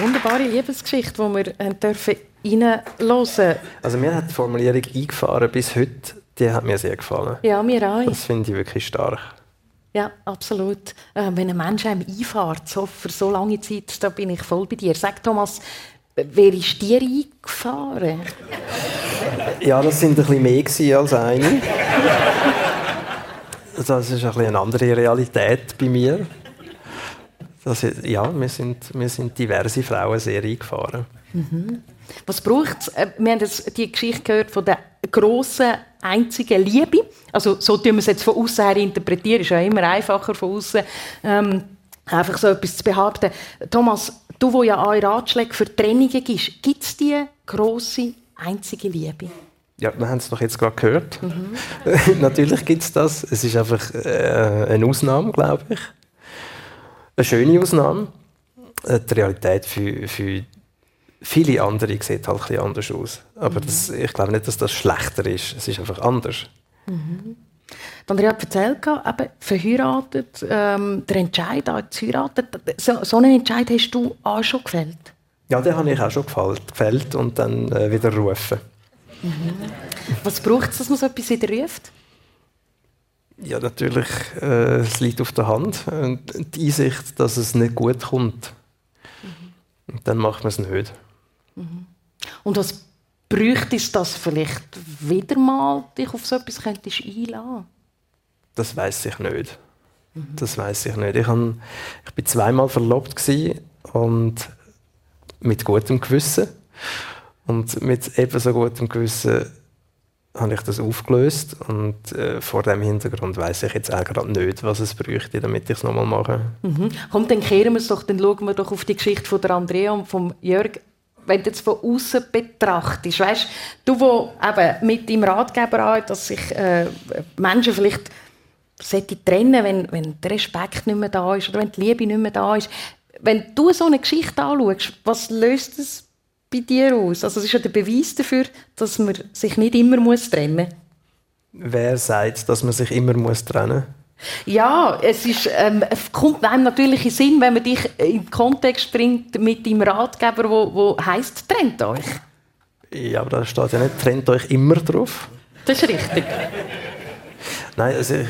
wunderbare Liebesgeschichte, die wir äh, dürfen reinhören Also mir hat die Formulierung «eingefahren» bis heute, die hat mir sehr gefallen. Ja, mir auch. Das finde ich wirklich stark. Ja, absolut. Äh, wenn ein Mensch einem einfährt, so für so lange Zeit, da bin ich voll bei dir. Sag Thomas, wer ist dir eingefahren? Ja, das sind ein bisschen mehr als eine. Das ist ein bisschen eine andere Realität bei mir. Das, ja, wir sind, wir sind diverse Frauen sehr eingefahren. Mhm. Was braucht es? Äh, wir haben jetzt die Geschichte gehört von der grossen, einzigen Liebe. Also, so tun wir es jetzt von außen her interpretieren. Ist ja immer einfacher von außen ähm, einfach so etwas zu behaupten. Thomas, du, wo ja auch Ratschläge für Trennungen gibst, gibt es die grosse, einzige Liebe? Ja, wir haben es doch jetzt gerade gehört. Mhm. Natürlich gibt es das. Es ist einfach äh, eine Ausnahme, glaube ich eine schöne Ausnahme. Äh, die Realität für, für viele andere sieht halt ein anders aus. Aber mhm. das, ich glaube nicht, dass das schlechter ist. Es ist einfach anders. Mhm. Andrea hat erzählt, eben, verheiratet, ähm, der Entscheid, zu heiraten, so, so einen Entscheid hast du auch schon gefällt? Ja, den habe ich auch schon gefällt und dann äh, wieder rufen. Mhm. Was braucht es, dass man so etwas wieder ruft? Ja, natürlich, äh, es liegt auf der Hand. Und die Einsicht, dass es nicht gut kommt. Mhm. Und dann macht man es nicht. Mhm. Und was bräuchte es, dass vielleicht wieder mal dich auf so etwas könntest einladen? Das weiß ich nicht. Mhm. Das weiß ich nicht. Ich, habe, ich bin zweimal verlobt und mit gutem Gewissen. Und mit ebenso gutem Gewissen habe ich das aufgelöst und äh, vor dem Hintergrund weiß ich jetzt auch gerade nicht, was es bräuchte, damit ich es nochmal mache. Mhm. Komm, dann kehren wir es doch, dann schauen wir doch auf die Geschichte von der Andrea und von Jörg. Wenn du jetzt von außen betrachtest, weißt du, wo eben mit deinem Ratgeber an, dass sich äh, Menschen vielleicht trennen, wenn, wenn der Respekt nicht mehr da ist oder wenn die Liebe nicht mehr da ist. Wenn du so eine Geschichte anschaust, was löst es bei dir aus? Also es ist ja der Beweis dafür, dass man sich nicht immer trennen muss. Wer sagt, dass man sich immer trennen muss? Ja, es, ist, ähm, kommt einem natürlich in Sinn, wenn man dich in den Kontext bringt mit deinem Ratgeber, wo, wo heißt trennt euch. Ja, aber da steht ja nicht trennt euch immer drauf. Das ist richtig. Nein, also ich,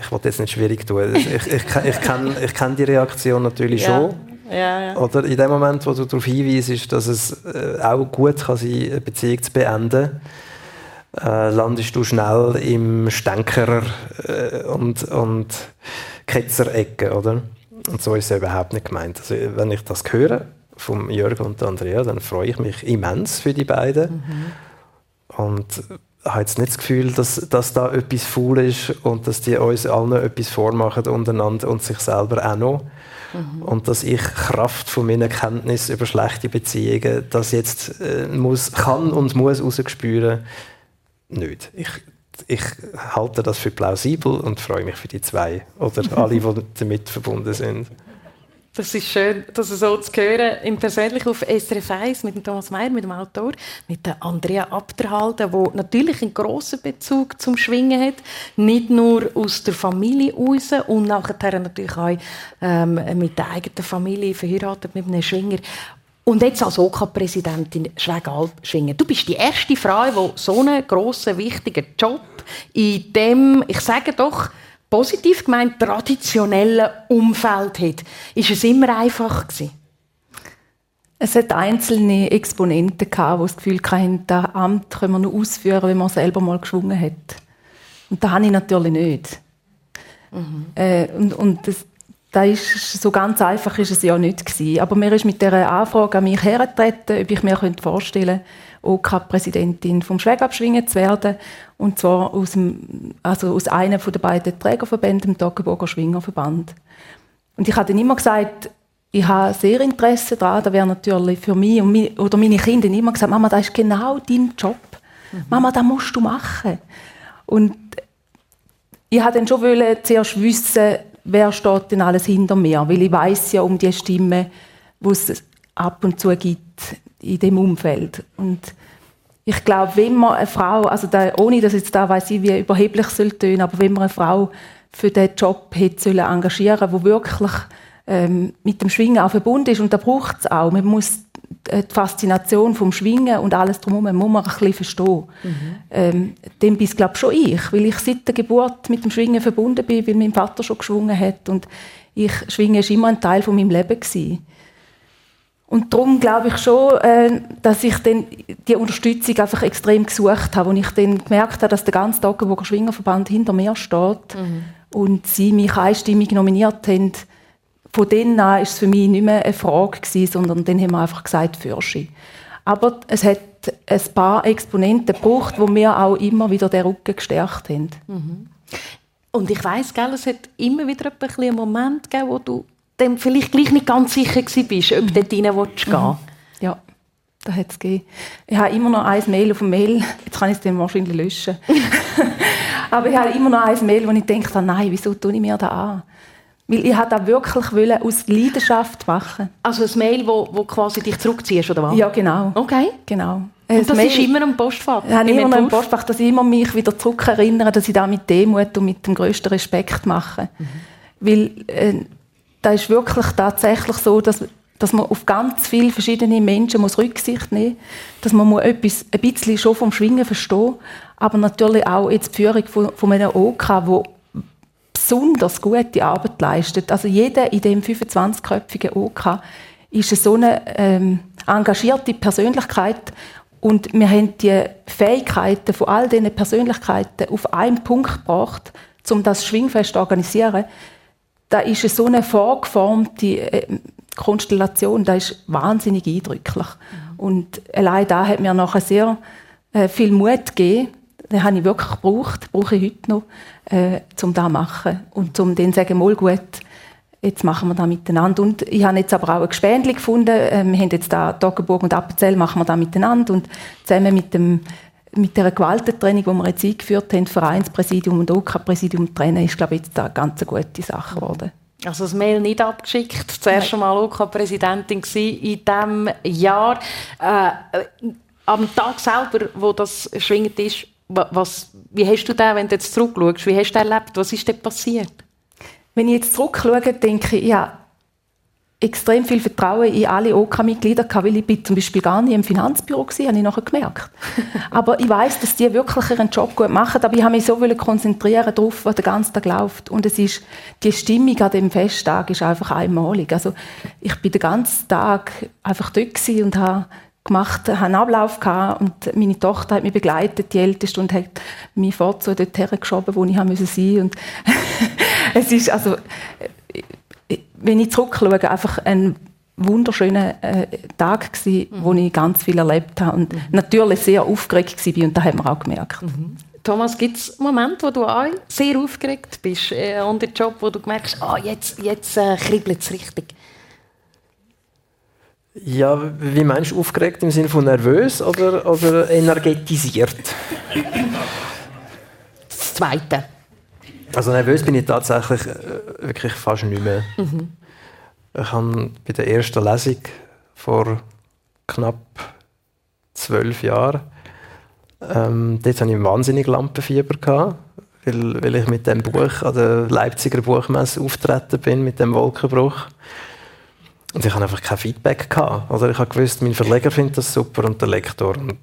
ich wollte jetzt nicht schwierig tun. Ich, ich, ich, ich kenne ich kenn die Reaktion natürlich ja. schon. Ja, ja. Oder in dem Moment, wo du darauf hinweist, dass es äh, auch gut kann sein eine Beziehung zu beenden, äh, landest du schnell im Stänkerer äh, und, und Ketzerecke, oder? Und so ist es überhaupt nicht gemeint. Also, wenn ich das höre vom Jürgen und Andrea, dann freue ich mich immens für die beiden. Mhm. Und habe jetzt nicht das Gefühl, dass, dass da etwas faul ist und dass die uns allen etwas vormachen untereinander und sich selber auch noch. Mhm. Und dass ich Kraft von meiner Kenntnis über schlechte Beziehungen das jetzt äh, muss, kann und muss rausspüren, nicht. Ich, ich halte das für plausibel und freue mich für die zwei oder alle, die damit verbunden sind. Das ist schön, das so zu hören. Im Persönlich auf SRF 1 mit dem Thomas Mayer, mit dem Autor, mit der Andrea Abderhalden, der natürlich einen grossen Bezug zum Schwingen hat. Nicht nur aus der Familie raus und nachher natürlich auch ähm, mit der eigenen Familie verheiratet mit einem Schwinger. Und jetzt als OK-Präsidentin Schwegalp schwingen. Du bist die erste Frau, die so einen grossen, wichtigen Job in dem, ich sage doch, positiv gemeint traditionellen Umfeld hat, ist es immer einfach gewesen? Es hat einzelne Exponenten gehabt, die das Gefühl hatten, das Amt können wir nur ausführen, wenn man selber mal geschwungen hat. Und das habe ich natürlich nicht. Mhm. Äh, und und das, das ist, so ganz einfach ist es ja nicht gewesen. Aber mir ist mit dieser Anfrage an mich hergetreten, ob ich mir vorstellen könnte, OK-Präsidentin vom Schwägabschwingen zu werden. Und zwar aus, dem, also aus einem der beiden Trägerverbände, dem Toggenburger Schwingerverband. Und ich habe dann immer gesagt, ich habe sehr Interesse daran, da wäre natürlich für mich und meine, oder meine Kinder immer gesagt, Mama, das ist genau dein Job. Mhm. Mama, das musst du machen. Und ich wollte dann schon wollen, zuerst wissen, wer steht denn alles hinter mir, weil ich weiß ja um die Stimme, die es ab und zu gibt in dem Umfeld. Und ich glaube, wenn man eine Frau, also da, ohne dass jetzt da weiß ich, wie überheblich soll tönen, aber wenn man eine Frau für den Job hätte sollen engagieren, wo wirklich ähm, mit dem Schwingen auch verbunden ist und da braucht es auch. Man muss die Faszination vom Schwingen und alles drumherum muss man ein bisschen verstehen. Mhm. Ähm, dem bin glaube schon ich, weil ich seit der Geburt mit dem Schwingen verbunden bin, weil mein Vater schon geschwungen hat und ich Schwingen ist immer ein Teil von meinem Leben gewesen. Und darum glaube ich schon, äh, dass ich dann die Unterstützung einfach extrem gesucht habe und ich dann gemerkt habe, dass der ganze Toggenburger Schwingerverband hinter mir steht mhm. und sie mich einstimmig nominiert haben. Von denen an war es für mich nicht mehr eine Frage, gewesen, sondern dann haben wir einfach gesagt, Fürschi. Aber es hat ein paar Exponenten gebraucht, wo mir auch immer wieder den Rücken gestärkt haben. Mhm. Und ich weiss, es hat immer wieder einen Moment gegeben, wo du dann vielleicht gleich nicht ganz sicher bist, ob du dort rein willst gehen mhm. Ja, das hat es gegeben. Ich habe immer noch ein Mail auf dem Mail, jetzt kann ich es dann wahrscheinlich löschen. Aber ich habe immer noch ein Mail, wo ich denke, nein, wieso tue ich mir das an? Weil ich das wirklich aus Leidenschaft machen Also ein Mail, wo, wo quasi dich zurückziehst, oder was? Ja, genau. Okay. Genau. Und das Mail, ist immer ein Postfach? Ja, immer noch ein Postfach, dass ich immer mich wieder zurückerinnere, dass ich das mit Demut und mit dem grössten Respekt mache. Mhm. Weil äh, da ist wirklich tatsächlich so, dass, dass man auf ganz viele verschiedene Menschen muss Rücksicht nehmen muss, dass man muss etwas ein bisschen schon vom Schwingen verstehen aber natürlich auch jetzt die Führung von, von einem OK, wo besonders gute Arbeit leistet. Also jeder in dem 25-köpfigen OK ist so eine ähm, engagierte Persönlichkeit und wir haben die Fähigkeiten von all diesen Persönlichkeiten auf einen Punkt gebracht, um das Schwingfest zu organisieren. Da ist so eine vorgeformte äh, Konstellation, da ist wahnsinnig eindrücklich. Mhm. Und allein da hat mir nachher sehr äh, viel Mut gegeben. Den habe ich wirklich gebraucht, brauche ich heute noch, äh, um das zu machen. Und um dann zu sagen, mal gut, jetzt machen wir das miteinander. Und ich habe jetzt aber auch ein Gespendli gefunden. Äh, wir haben jetzt da Toggenburg und Appenzell machen wir das miteinander. Und zusammen mit dem mit der Gewaltentraining, die wir jetzt eingeführt haben, Vereinspräsidium und OK-Präsidium trennen, ist, glaube ich, jetzt eine ganz gute Sache geworden. Also das Mail nicht abgeschickt. Das erste Mal OK-Präsidentin in diesem Jahr. Äh, am Tag selber, wo das schwingend ist, was, wie hast du das, wenn du jetzt zurückschaust, wie hast du erlebt? Was ist denn passiert? Wenn ich jetzt zurückschaue, denke ich, ja, extrem viel Vertrauen in alle OK-Mitglieder OK weil ich bin zum Beispiel gar nicht im Finanzbüro war, habe ich nachher gemerkt. aber ich weiß, dass die wirklich ihren Job gut machen, aber ich habe mich so konzentrieren darauf, was den ganzen Tag läuft. Und es ist, die Stimmung an dem Festtag ist einfach einmalig. Also ich bin den ganzen Tag einfach dort und habe gemacht, habe einen Ablauf gehabt und meine Tochter hat mich begleitet, die Älteste, und hat mich fort so dort hergeschoben, wo ich sein musste. Und es ist also, wenn ich zurückschaue, einfach ein wunderschöner äh, Tag gewesen, mhm. wo ich ganz viel erlebt habe und mhm. natürlich sehr aufgeregt war und das hat man auch gemerkt. Mhm. Thomas, gibt es Momente, wo du auch sehr aufgeregt bist äh, an den Job, wo du merkst, ah, jetzt, jetzt äh, kribbelt es richtig? Ja, wie meinst du aufgeregt im Sinne von nervös oder, oder energetisiert? Das Zweite. Also nervös bin ich tatsächlich äh, wirklich fast nicht mehr. Mhm. Ich habe bei der ersten Lesung vor knapp zwölf Jahren, ähm, dort hatte ich wahnsinnig Lampenfieber gehabt, weil, weil ich mit dem Buch an der Leipziger Buchmesse auftreten bin mit dem Wolkenbruch. Und ich hatte einfach kein Feedback. Gehabt. Also ich habe gewusst, mein Verleger findet das super und der Lektor. Und,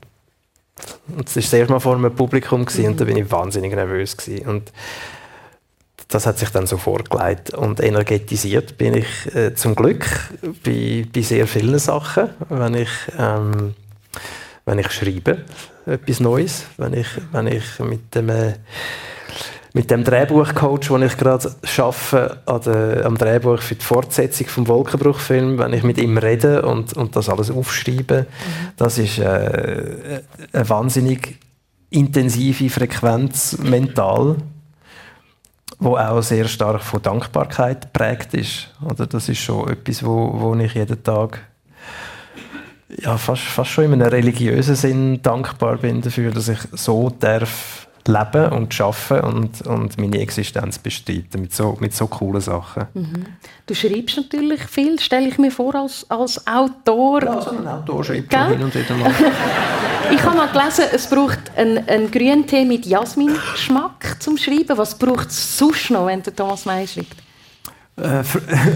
das war das erste Mal vor einem Publikum gewesen, mhm. und da bin ich wahnsinnig nervös. Gewesen. Und das hat sich dann so vorgelegt. Und energetisiert bin ich äh, zum Glück bei, bei sehr vielen Sachen, wenn ich, ähm, wenn ich schreibe, etwas Neues, wenn ich, wenn ich mit dem... Äh, mit dem Drehbuchcoach, den ich gerade arbeite, am Drehbuch für die Fortsetzung vom Wolkenbruchfilm, wenn ich mit ihm rede und, und das alles aufschreibe, mhm. das ist äh, eine wahnsinnig intensive Frequenz mental, wo auch sehr stark von Dankbarkeit prägt ist. Oder das ist schon etwas, wo, wo ich jeden Tag ja, fast, fast schon in einem religiösen Sinn dankbar bin dafür, dass ich so darf leben und arbeiten und, und meine Existenz bestreiten mit so, mit so coolen Sachen. Mhm. Du schreibst natürlich viel, stelle ich mir vor, als, als Autor. Ja, so ein Autor schreibt hin und wieder mal. ich habe mal gelesen, es braucht einen, einen Grüntee mit Jasmin-Geschmack zum Schreiben. Was braucht es sonst noch, wenn der Thomas May schreibt? Äh,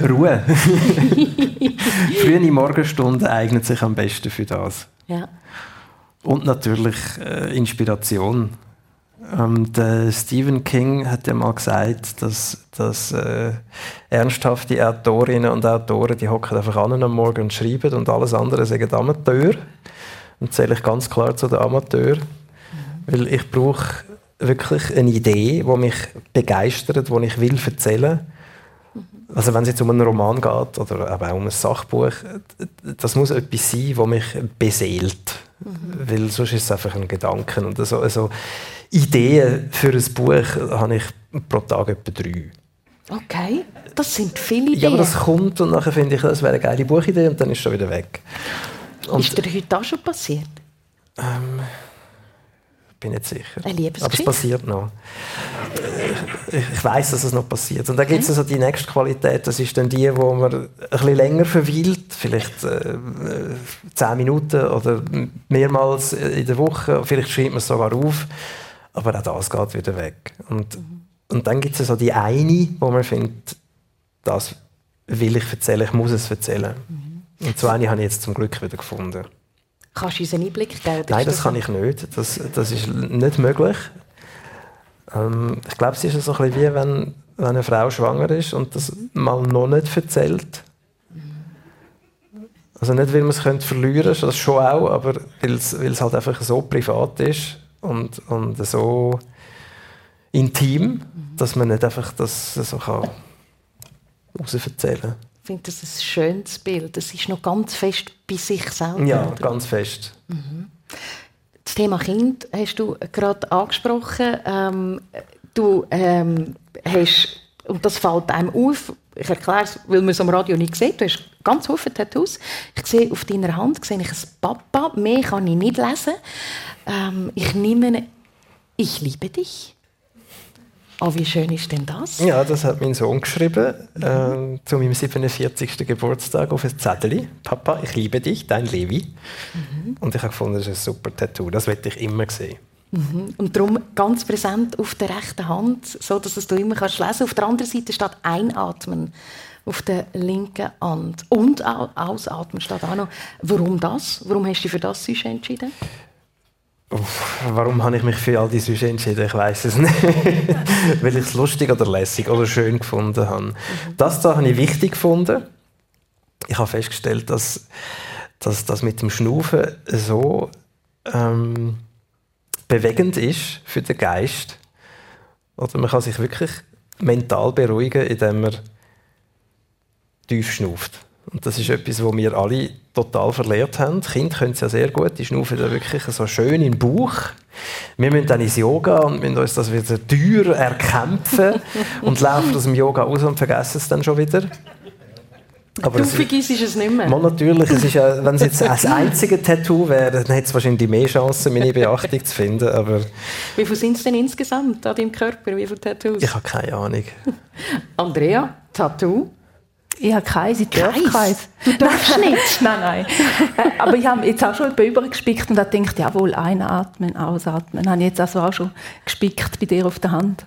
Ruhe. Frühe Morgenstunde eignet sich am besten für das. Ja. Und natürlich äh, Inspiration. Ähm, der Stephen King hat ja mal gesagt, dass, dass äh, ernsthafte Autorinnen und Autoren, die hocken einfach an am Morgen und schreiben und alles andere sagen Amateur. Und zähle ich ganz klar zu den Amateuren. Mhm. Weil ich brauche wirklich eine Idee, die mich begeistert, die ich will erzählen will. Also wenn es jetzt um einen Roman geht oder auch um ein Sachbuch, das muss etwas sein, das mich beseelt. Mhm. Weil sonst ist es einfach ein Gedanke. Und so, also Ideen für ein Buch habe ich pro Tag etwa drei. Okay, das sind viele Ideen. Ja, aber das kommt und nachher finde ich, das wäre eine geile Buchidee und dann ist es schon wieder weg. Und ist dir heute auch schon passiert? Ähm, bin nicht sicher. Eine Liebesgeschichte? Aber es passiert noch. Ich, ich weiß, dass es noch passiert. Und dann gibt es also die nächste Qualität, das ist dann die, wo man ein bisschen länger verweilt, vielleicht äh, zehn Minuten oder mehrmals in der Woche. Vielleicht schreibt man es sogar auf. Aber auch das geht wieder weg. Und, mhm. und dann gibt es so die eine, wo man findet, das will ich erzählen, ich muss es erzählen. Mhm. Und so eine habe ich jetzt zum Glück wieder gefunden. Kannst du uns einen Einblick geben? Nein, das kann ich nicht. Das, das ist nicht möglich. Ähm, ich glaube, es ist so ein bisschen wie wenn, wenn eine Frau schwanger ist und das mal noch nicht erzählt. Also nicht, weil man es verlieren könnte, das schon auch, aber weil es halt einfach so privat ist und, und so intim, mhm. dass man nicht einfach das so kann erzählen kann. Ich finde das ein schönes Bild. Es ist noch ganz fest bei sich selber. Ja, ganz fest. Mhm. Das Thema Kind hast du gerade angesprochen. Ähm, du ähm, hast, und das fällt einem auf, ich erkläre es, weil man es am Radio nicht sieht, du hast ganz viele Tattoos. Ich sehe auf deiner Hand sehe ich ein Papa, mehr kann ich nicht lesen. Ähm, ich nehme, ich liebe dich. Oh, wie schön ist denn das? Ja, das hat mein Sohn geschrieben äh, zu meinem 47. Geburtstag auf ein Zettel. Papa, ich liebe dich, dein Levi. Mhm. Und ich habe gefunden, das ist ein super Tattoo. Das werde ich immer sehen. Mhm. Und darum ganz präsent auf der rechten Hand, so dass es du immer kannst lesen. Auf der anderen Seite steht Einatmen auf der linken Hand und Ausatmen steht auch noch. Warum das? Warum hast du dich für das entschieden? Uff, warum habe ich mich für all diese Süße entschieden? Ich weiß es nicht. Weil ich es lustig oder lässig oder schön gefunden habe. Mhm. Das da habe ich wichtig gefunden. Ich habe festgestellt, dass, das mit dem Schnaufen so ähm, bewegend ist für den Geist. Oder man kann sich wirklich mental beruhigen, indem man tief schnauft. Und das ist etwas, was wir alle total verlehrt haben. Die Kinder können es ja sehr gut, die schnaufen da wirklich so schön den Bauch. Wir müssen dann ins Yoga und müssen uns das wieder teuer erkämpfen und laufen aus dem Yoga aus und vergessen es dann schon wieder. Aber du vergisst es nicht mehr. Man, natürlich, es ist ja, wenn es jetzt das einzige Tattoo wäre, dann hätte es wahrscheinlich mehr Chancen, meine Beachtung zu finden. Aber Wie viele sind es denn insgesamt an deinem Körper? Wie viele Tattoos? Ich habe keine Ahnung. Andrea, Tattoo? Ich habe keins, ich darf keins. Du darfst nicht? nein, nein. Äh, aber ich habe jetzt auch schon übergespickt und habe gedacht, jawohl, einatmen, ausatmen. Habe ich jetzt also auch schon gespickt bei dir auf der Hand.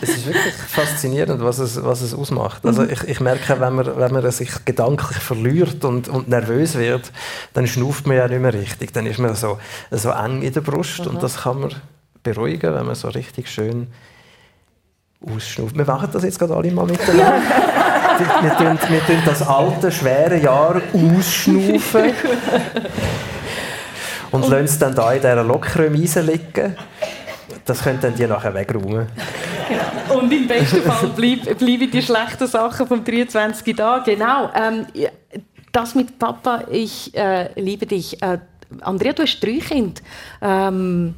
es ist wirklich faszinierend, was es, was es ausmacht. Also ich, ich merke, wenn man, wenn man sich gedanklich verliert und, und nervös wird, dann schnauft man ja nicht mehr richtig. Dann ist man so, so eng in der Brust mhm. und das kann man beruhigen, wenn man so richtig schön ausschnauft. Wir machen das jetzt gerade alle mal miteinander. Wir, tun, wir tun das alte, schwere Jahr ausschnaufen. Und, und lassen es dann da in dieser lockeren Wiese liegen. Das können dann die nachher wegräumen. Genau. Und im besten Fall bleiben bleib die schlechten Sachen vom 23 da. Genau. Ähm, das mit Papa, ich äh, liebe dich. Äh, Andrea, du hast drei Kinder. Ähm,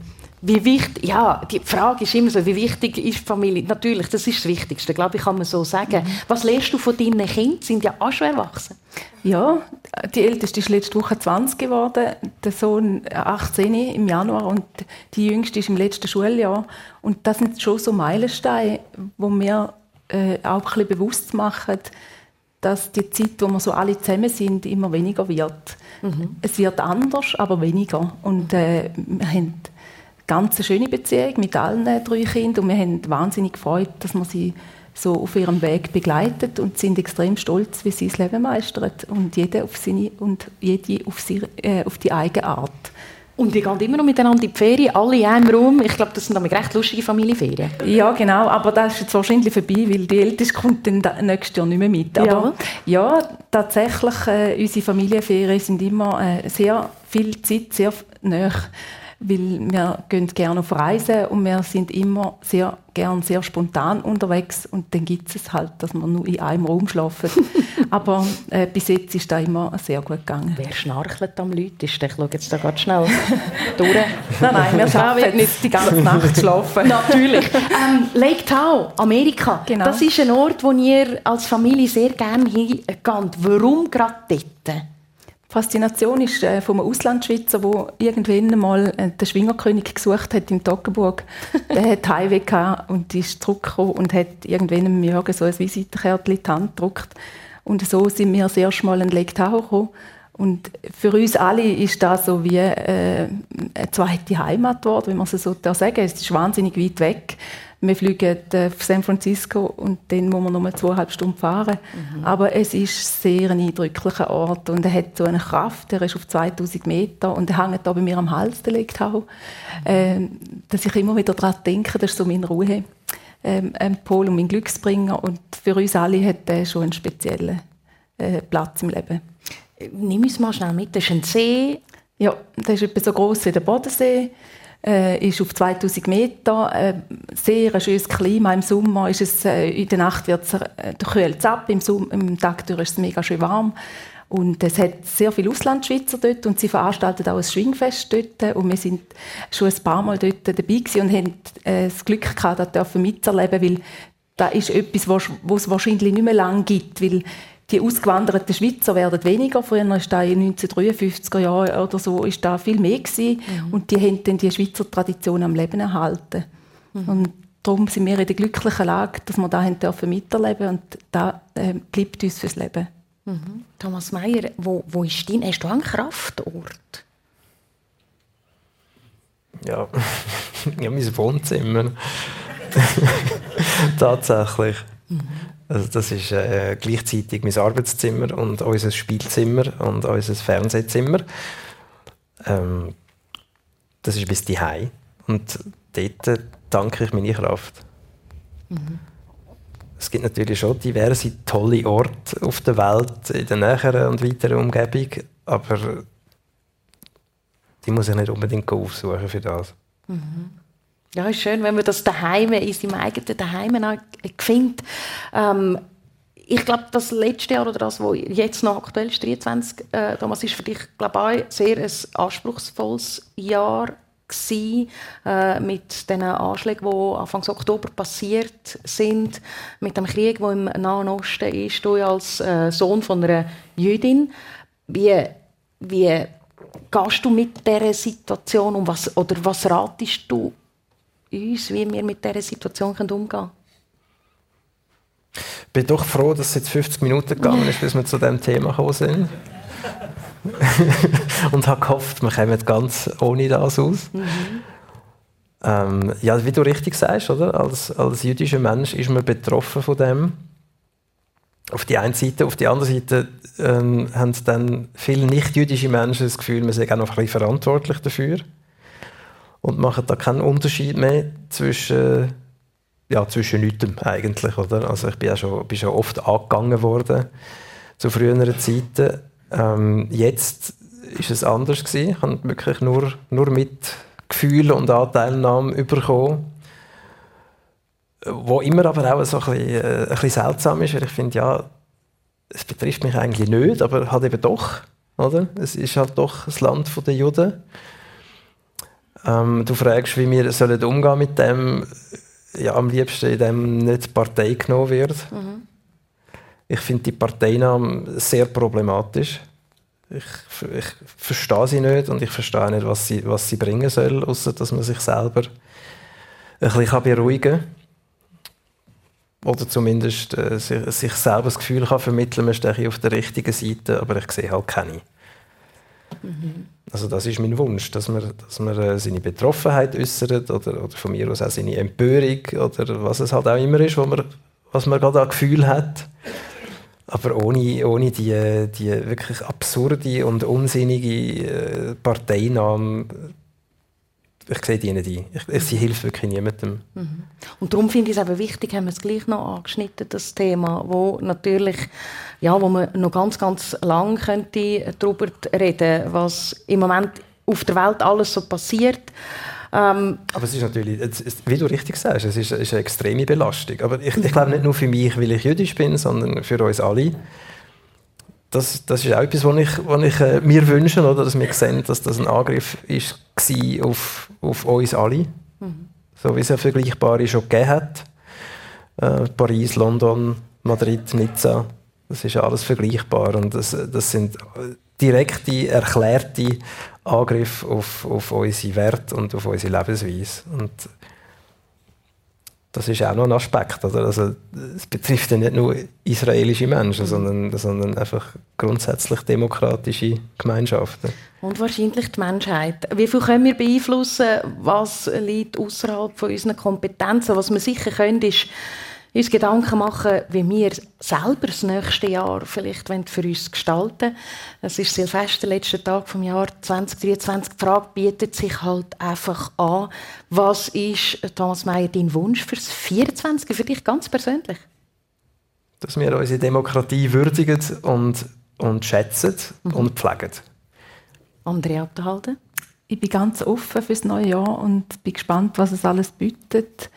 wie wichtig, ja, die Frage ist immer so, wie wichtig ist Familie? Natürlich, das ist das Wichtigste, glaube ich, kann man so sagen. Mhm. Was lernst du von deinen Kindern? Sie sind ja auch schon erwachsen. Ja, die Älteste ist letzte Woche 20 geworden, der Sohn 18 im Januar und die Jüngste ist im letzten Schuljahr. Und das sind schon so Meilensteine, wo wir äh, auch ein bisschen bewusst machen, dass die Zeit, wo wir so alle zusammen sind, immer weniger wird. Mhm. Es wird anders, aber weniger. Und äh, wir haben ganz eine schöne Beziehung mit allen drei Kindern und wir haben wahnsinnig gefreut, dass wir sie so auf ihrem Weg begleitet und sind extrem stolz, wie sie das Leben meistert und jede auf seine und jede auf, sie, äh, auf die eigene Art. Und die gehen immer noch miteinander in die Ferien, alle in einem Raum. Ich glaube, das sind nämlich recht lustige Familienferien. Ja, genau. Aber das ist jetzt wahrscheinlich vorbei, weil die Älteste kommt dann nächstes Jahr nicht mehr mit. Aber ja, ja tatsächlich, äh, unsere Familienferien sind immer äh, sehr viel Zeit, sehr nah weil wir gehen gerne auf Reisen und wir sind immer sehr gern sehr spontan unterwegs und dann gibt es halt, dass wir nur in einem Raum schlafen. Aber äh, bis jetzt ist da immer sehr gut gegangen. Wer schnarchelt am lautesten? Ich schaue jetzt da ganz schnell durch. nein, nein, wir schaffen nicht die ganze Nacht schlafen. Natürlich. Ähm, Lake Tahoe, Amerika. Genau. Das ist ein Ort, wo ihr als Familie sehr gerne hingeht. Warum gerade dort? Faszination ist äh, vom Auslandschweizer, der irgendwann mal äh, den Schwingerkönig gesucht hat in Toggenburg. der hat Heimweh und ist zurückgekommen und hat irgendwann am Morgen so ein Visitenkärtchen in die Hand gedruckt. Und so sind wir das erste Mal in Lake Tahoe gekommen. Und für uns alle ist das so wie äh, eine zweite Heimat geworden, wenn man es so sagen Es ist wahnsinnig weit weg. Wir fliegen auf San Francisco und dann muss man nur zweieinhalb Stunden fahren. Mhm. Aber es ist sehr ein eindrücklicher Ort und er hat so eine Kraft. Er ist auf 2000 Meter und er hängt da bei mir am Hals, der liegt auch. Mhm. Ähm, dass ich immer wieder daran denke, das ist so meine Ruhe. Ähm, ein Pol und mein Glücksbringer und für uns alle hat er schon einen speziellen äh, Platz im Leben. Nimm uns mal schnell mit. Das ist ein See. Ja, das ist etwa so groß wie der Bodensee. Äh, ist auf 2000 Meter. Äh, sehr ein schönes Klima. Im Sommer ist es, äh, in der Nacht wird es äh, kühlt ab, im, im Tag ist es mega schön warm. Und es hat sehr viele Auslandschweizer dort und sie veranstalten auch ein Schwingfest dort. Und wir sind schon ein paar Mal dort dabei gewesen und haben äh, das Glück gehabt, das mitzuerleben, weil das ist etwas, was es wahrscheinlich nicht mehr lange gibt, weil die ausgewanderten Schweizer werden weniger. Früher war da in den 1953er Jahren oder so ist da viel mehr gewesen. Mhm. und die haben dann die Schweizer Tradition am Leben erhalten. Mhm. Und darum sind wir in der glücklichen Lage, dass wir da haben dürfen miterleben und da äh, bleibt uns fürs Leben. Mhm. Thomas Meyer, wo, wo ist dein, hast du einen Kraftort? Ja, ja mein Wohnzimmer. Tatsächlich. Mhm. Also das ist äh, gleichzeitig mein Arbeitszimmer und unser Spielzimmer und unser Fernsehzimmer. Ähm, das ist bis die Und dort danke ich meine Kraft. Mhm. Es gibt natürlich schon diverse tolle Orte auf der Welt, in der näheren und weiteren Umgebung, aber die muss ich nicht unbedingt aufsuchen für das. Mhm. Ja, ist schön, wenn man das daheim in seinem eigenen Daheim findet. Ähm, ich glaube, das letzte Jahr oder das, was jetzt noch aktuell ist, 23, äh, Thomas, ist für dich, glaube ich, sehr ein anspruchsvolles Jahr gewesen, äh, mit den Anschlägen, die Anfang Oktober passiert sind, mit dem Krieg, der im Nahen Osten ist, du als äh, Sohn von einer Jüdin. Wie, wie gehst du mit dieser Situation um? Was, oder was ratest du uns, wie wir mit dieser Situation umgehen können? Ich bin doch froh, dass es jetzt 50 Minuten gegangen ist, bis wir zu diesem Thema gekommen sind. und habe gehofft, wir kommen ganz ohne das aus. Mhm. Ähm, ja, wie du richtig sagst, oder? Als, als jüdischer Mensch ist man betroffen von dem. Auf die eine Seite, auf die andere Seite ähm, haben dann viele nicht-jüdische Menschen das Gefühl, man sei auch noch ein bisschen verantwortlich dafür und machen da keinen Unterschied mehr zwischen ja, zwischen nichts eigentlich, oder? Also ich bin ja schon, bin schon oft angegangen worden zu früheren Zeiten ähm, jetzt ist es anders gewesen. Ich habe wirklich nur, nur mit Gefühl und Anteilnahme bekommen. Wo immer aber auch so ein bisschen, äh, ein bisschen seltsam ist, weil ich finde, ja, es betrifft mich eigentlich nicht, aber halt eben doch. Oder? Es ist halt doch das Land der Juden. Ähm, du fragst, wie wir sollen umgehen mit dem, ja, am liebsten, in dem nicht Partei genommen wird. Mhm. Ich finde die Parteinahme sehr problematisch. Ich, ich verstehe sie nicht und ich verstehe nicht, was sie, was sie bringen soll, außer dass man sich selber ein bisschen beruhigen kann. Oder zumindest äh, sich, sich, selber das Gefühl kann vermitteln, man stehe auf der richtigen Seite, aber ich sehe halt keine. Mhm. Also das ist mein Wunsch, dass man, dass man äh, seine Betroffenheit äußert oder, oder von mir aus auch seine Empörung oder was es halt auch immer ist, wo man, was man gerade an Gefühl hat aber ohne, ohne die, die wirklich absurde und unsinnige äh, Parteinahme ich sehe die nicht ein. Ich, sie hilft wirklich niemandem. Mhm. Und darum finde ich es eben wichtig, haben wir es gleich noch angeschnitten, das Thema, wo natürlich, ja, wo man noch ganz, ganz lang könnte darüber reden, was im Moment auf der Welt alles so passiert. Ähm, aber es ist natürlich, wie du richtig sagst, es ist, eine extreme Belastung. Aber ich, ich glaube nicht nur für mich, weil ich jüdisch bin, sondern für uns alle. Das, das ist auch etwas, was ich, was ich äh, mir wünsche, oder, dass wir sehen, dass das ein Angriff ist, war auf, auf uns alle. Mhm. So wie es ja Vergleichbare schon gegeben hat. Äh, Paris, London, Madrid, Nizza. Das ist alles vergleichbar. Und das, das sind direkte, erklärte Angriff auf, auf unsere Werte und auf unsere Lebensweise. Und das ist auch noch ein Aspekt. Oder? Also, es betrifft ja nicht nur israelische Menschen, sondern, sondern einfach grundsätzlich demokratische Gemeinschaften. Und wahrscheinlich die Menschheit. Wie viel können wir beeinflussen, was liegt außerhalb von unseren Kompetenzen? Was wir sicher können, ist uns Gedanken machen, wie wir selber das nächste Jahr vielleicht für uns gestalten Es ist Silvester, letzter Tag vom Jahr 2023. Die Frage bietet sich halt einfach an. Was ist, Thomas Mayer, dein Wunsch fürs 24 für dich ganz persönlich? Dass wir unsere Demokratie würdigen und und schätzen mhm. und pflegen. Andrea Abderhalden? Ich bin ganz offen für das neue Jahr und bin gespannt, was es alles bietet.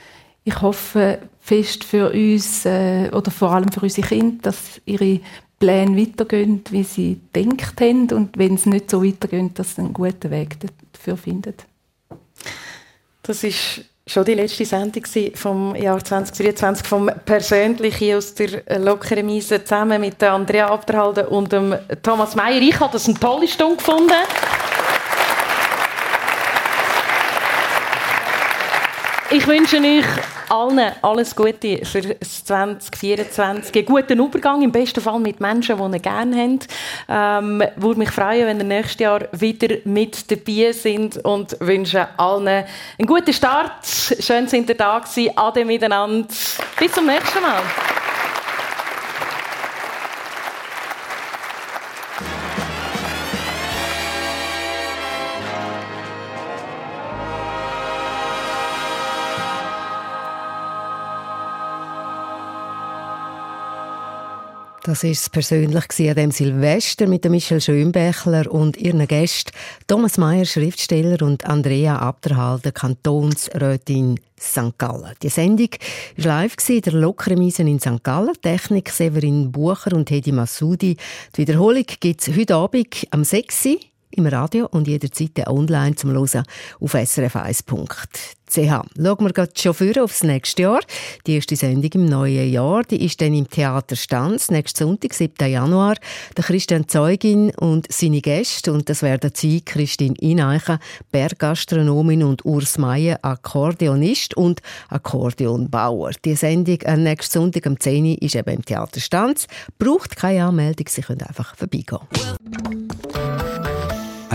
Ich hoffe fest für uns äh, oder vor allem für unsere Kinder, dass ihre Pläne weitergehen, wie sie denkt haben und wenn es nicht so weitergeht, dass sie einen guten Weg dafür finden. Das ist schon die letzte Sendung vom Jahr 2023 vom Persönlichen aus der lockeren Miese zusammen mit Andrea Abderhalden und Thomas Meyer. Ich habe das eine tolle Stunde gefunden. Ich wünsche euch allen alles Gute für 2024. Einen guten Übergang, im besten Fall mit Menschen, die ihr gerne habt. Ähm, würde mich freuen, wenn ihr nächstes Jahr wieder mit dabei sind und wünsche allen einen guten Start. Schön, sind ihr da gewesen. Ade miteinander. Bis zum nächsten Mal. Das ist es persönlich an dem Silvester mit Michel Schönbächler und ihren Gästen Thomas Mayer, Schriftsteller und Andrea Abderhalden, Kantonsrätin St. Gallen. Die Sendung war live in der Lokremise in St. Gallen. Technik Severin Bucher und Hedi Massoudi. Die Wiederholung gibt es heute Abend am 6 im Radio und jederzeit online zum Hören auf srf1.ch. Schauen wir gerade schon für aufs nächste Jahr. Die erste Sendung im neuen Jahr, die ist dann im Theater Stanz, nächsten Sonntag, 7. Januar. Der Christian Zeugin und seine Gäste, und das werden sie, Christine Ineichen, Berggastronomin und Urs Meier, Akkordeonist und Akkordeonbauer. Die Sendung am nächsten Sonntag am 10. Uhr ist eben im Theater Stanz. Braucht keine Anmeldung, Sie können einfach vorbeigehen.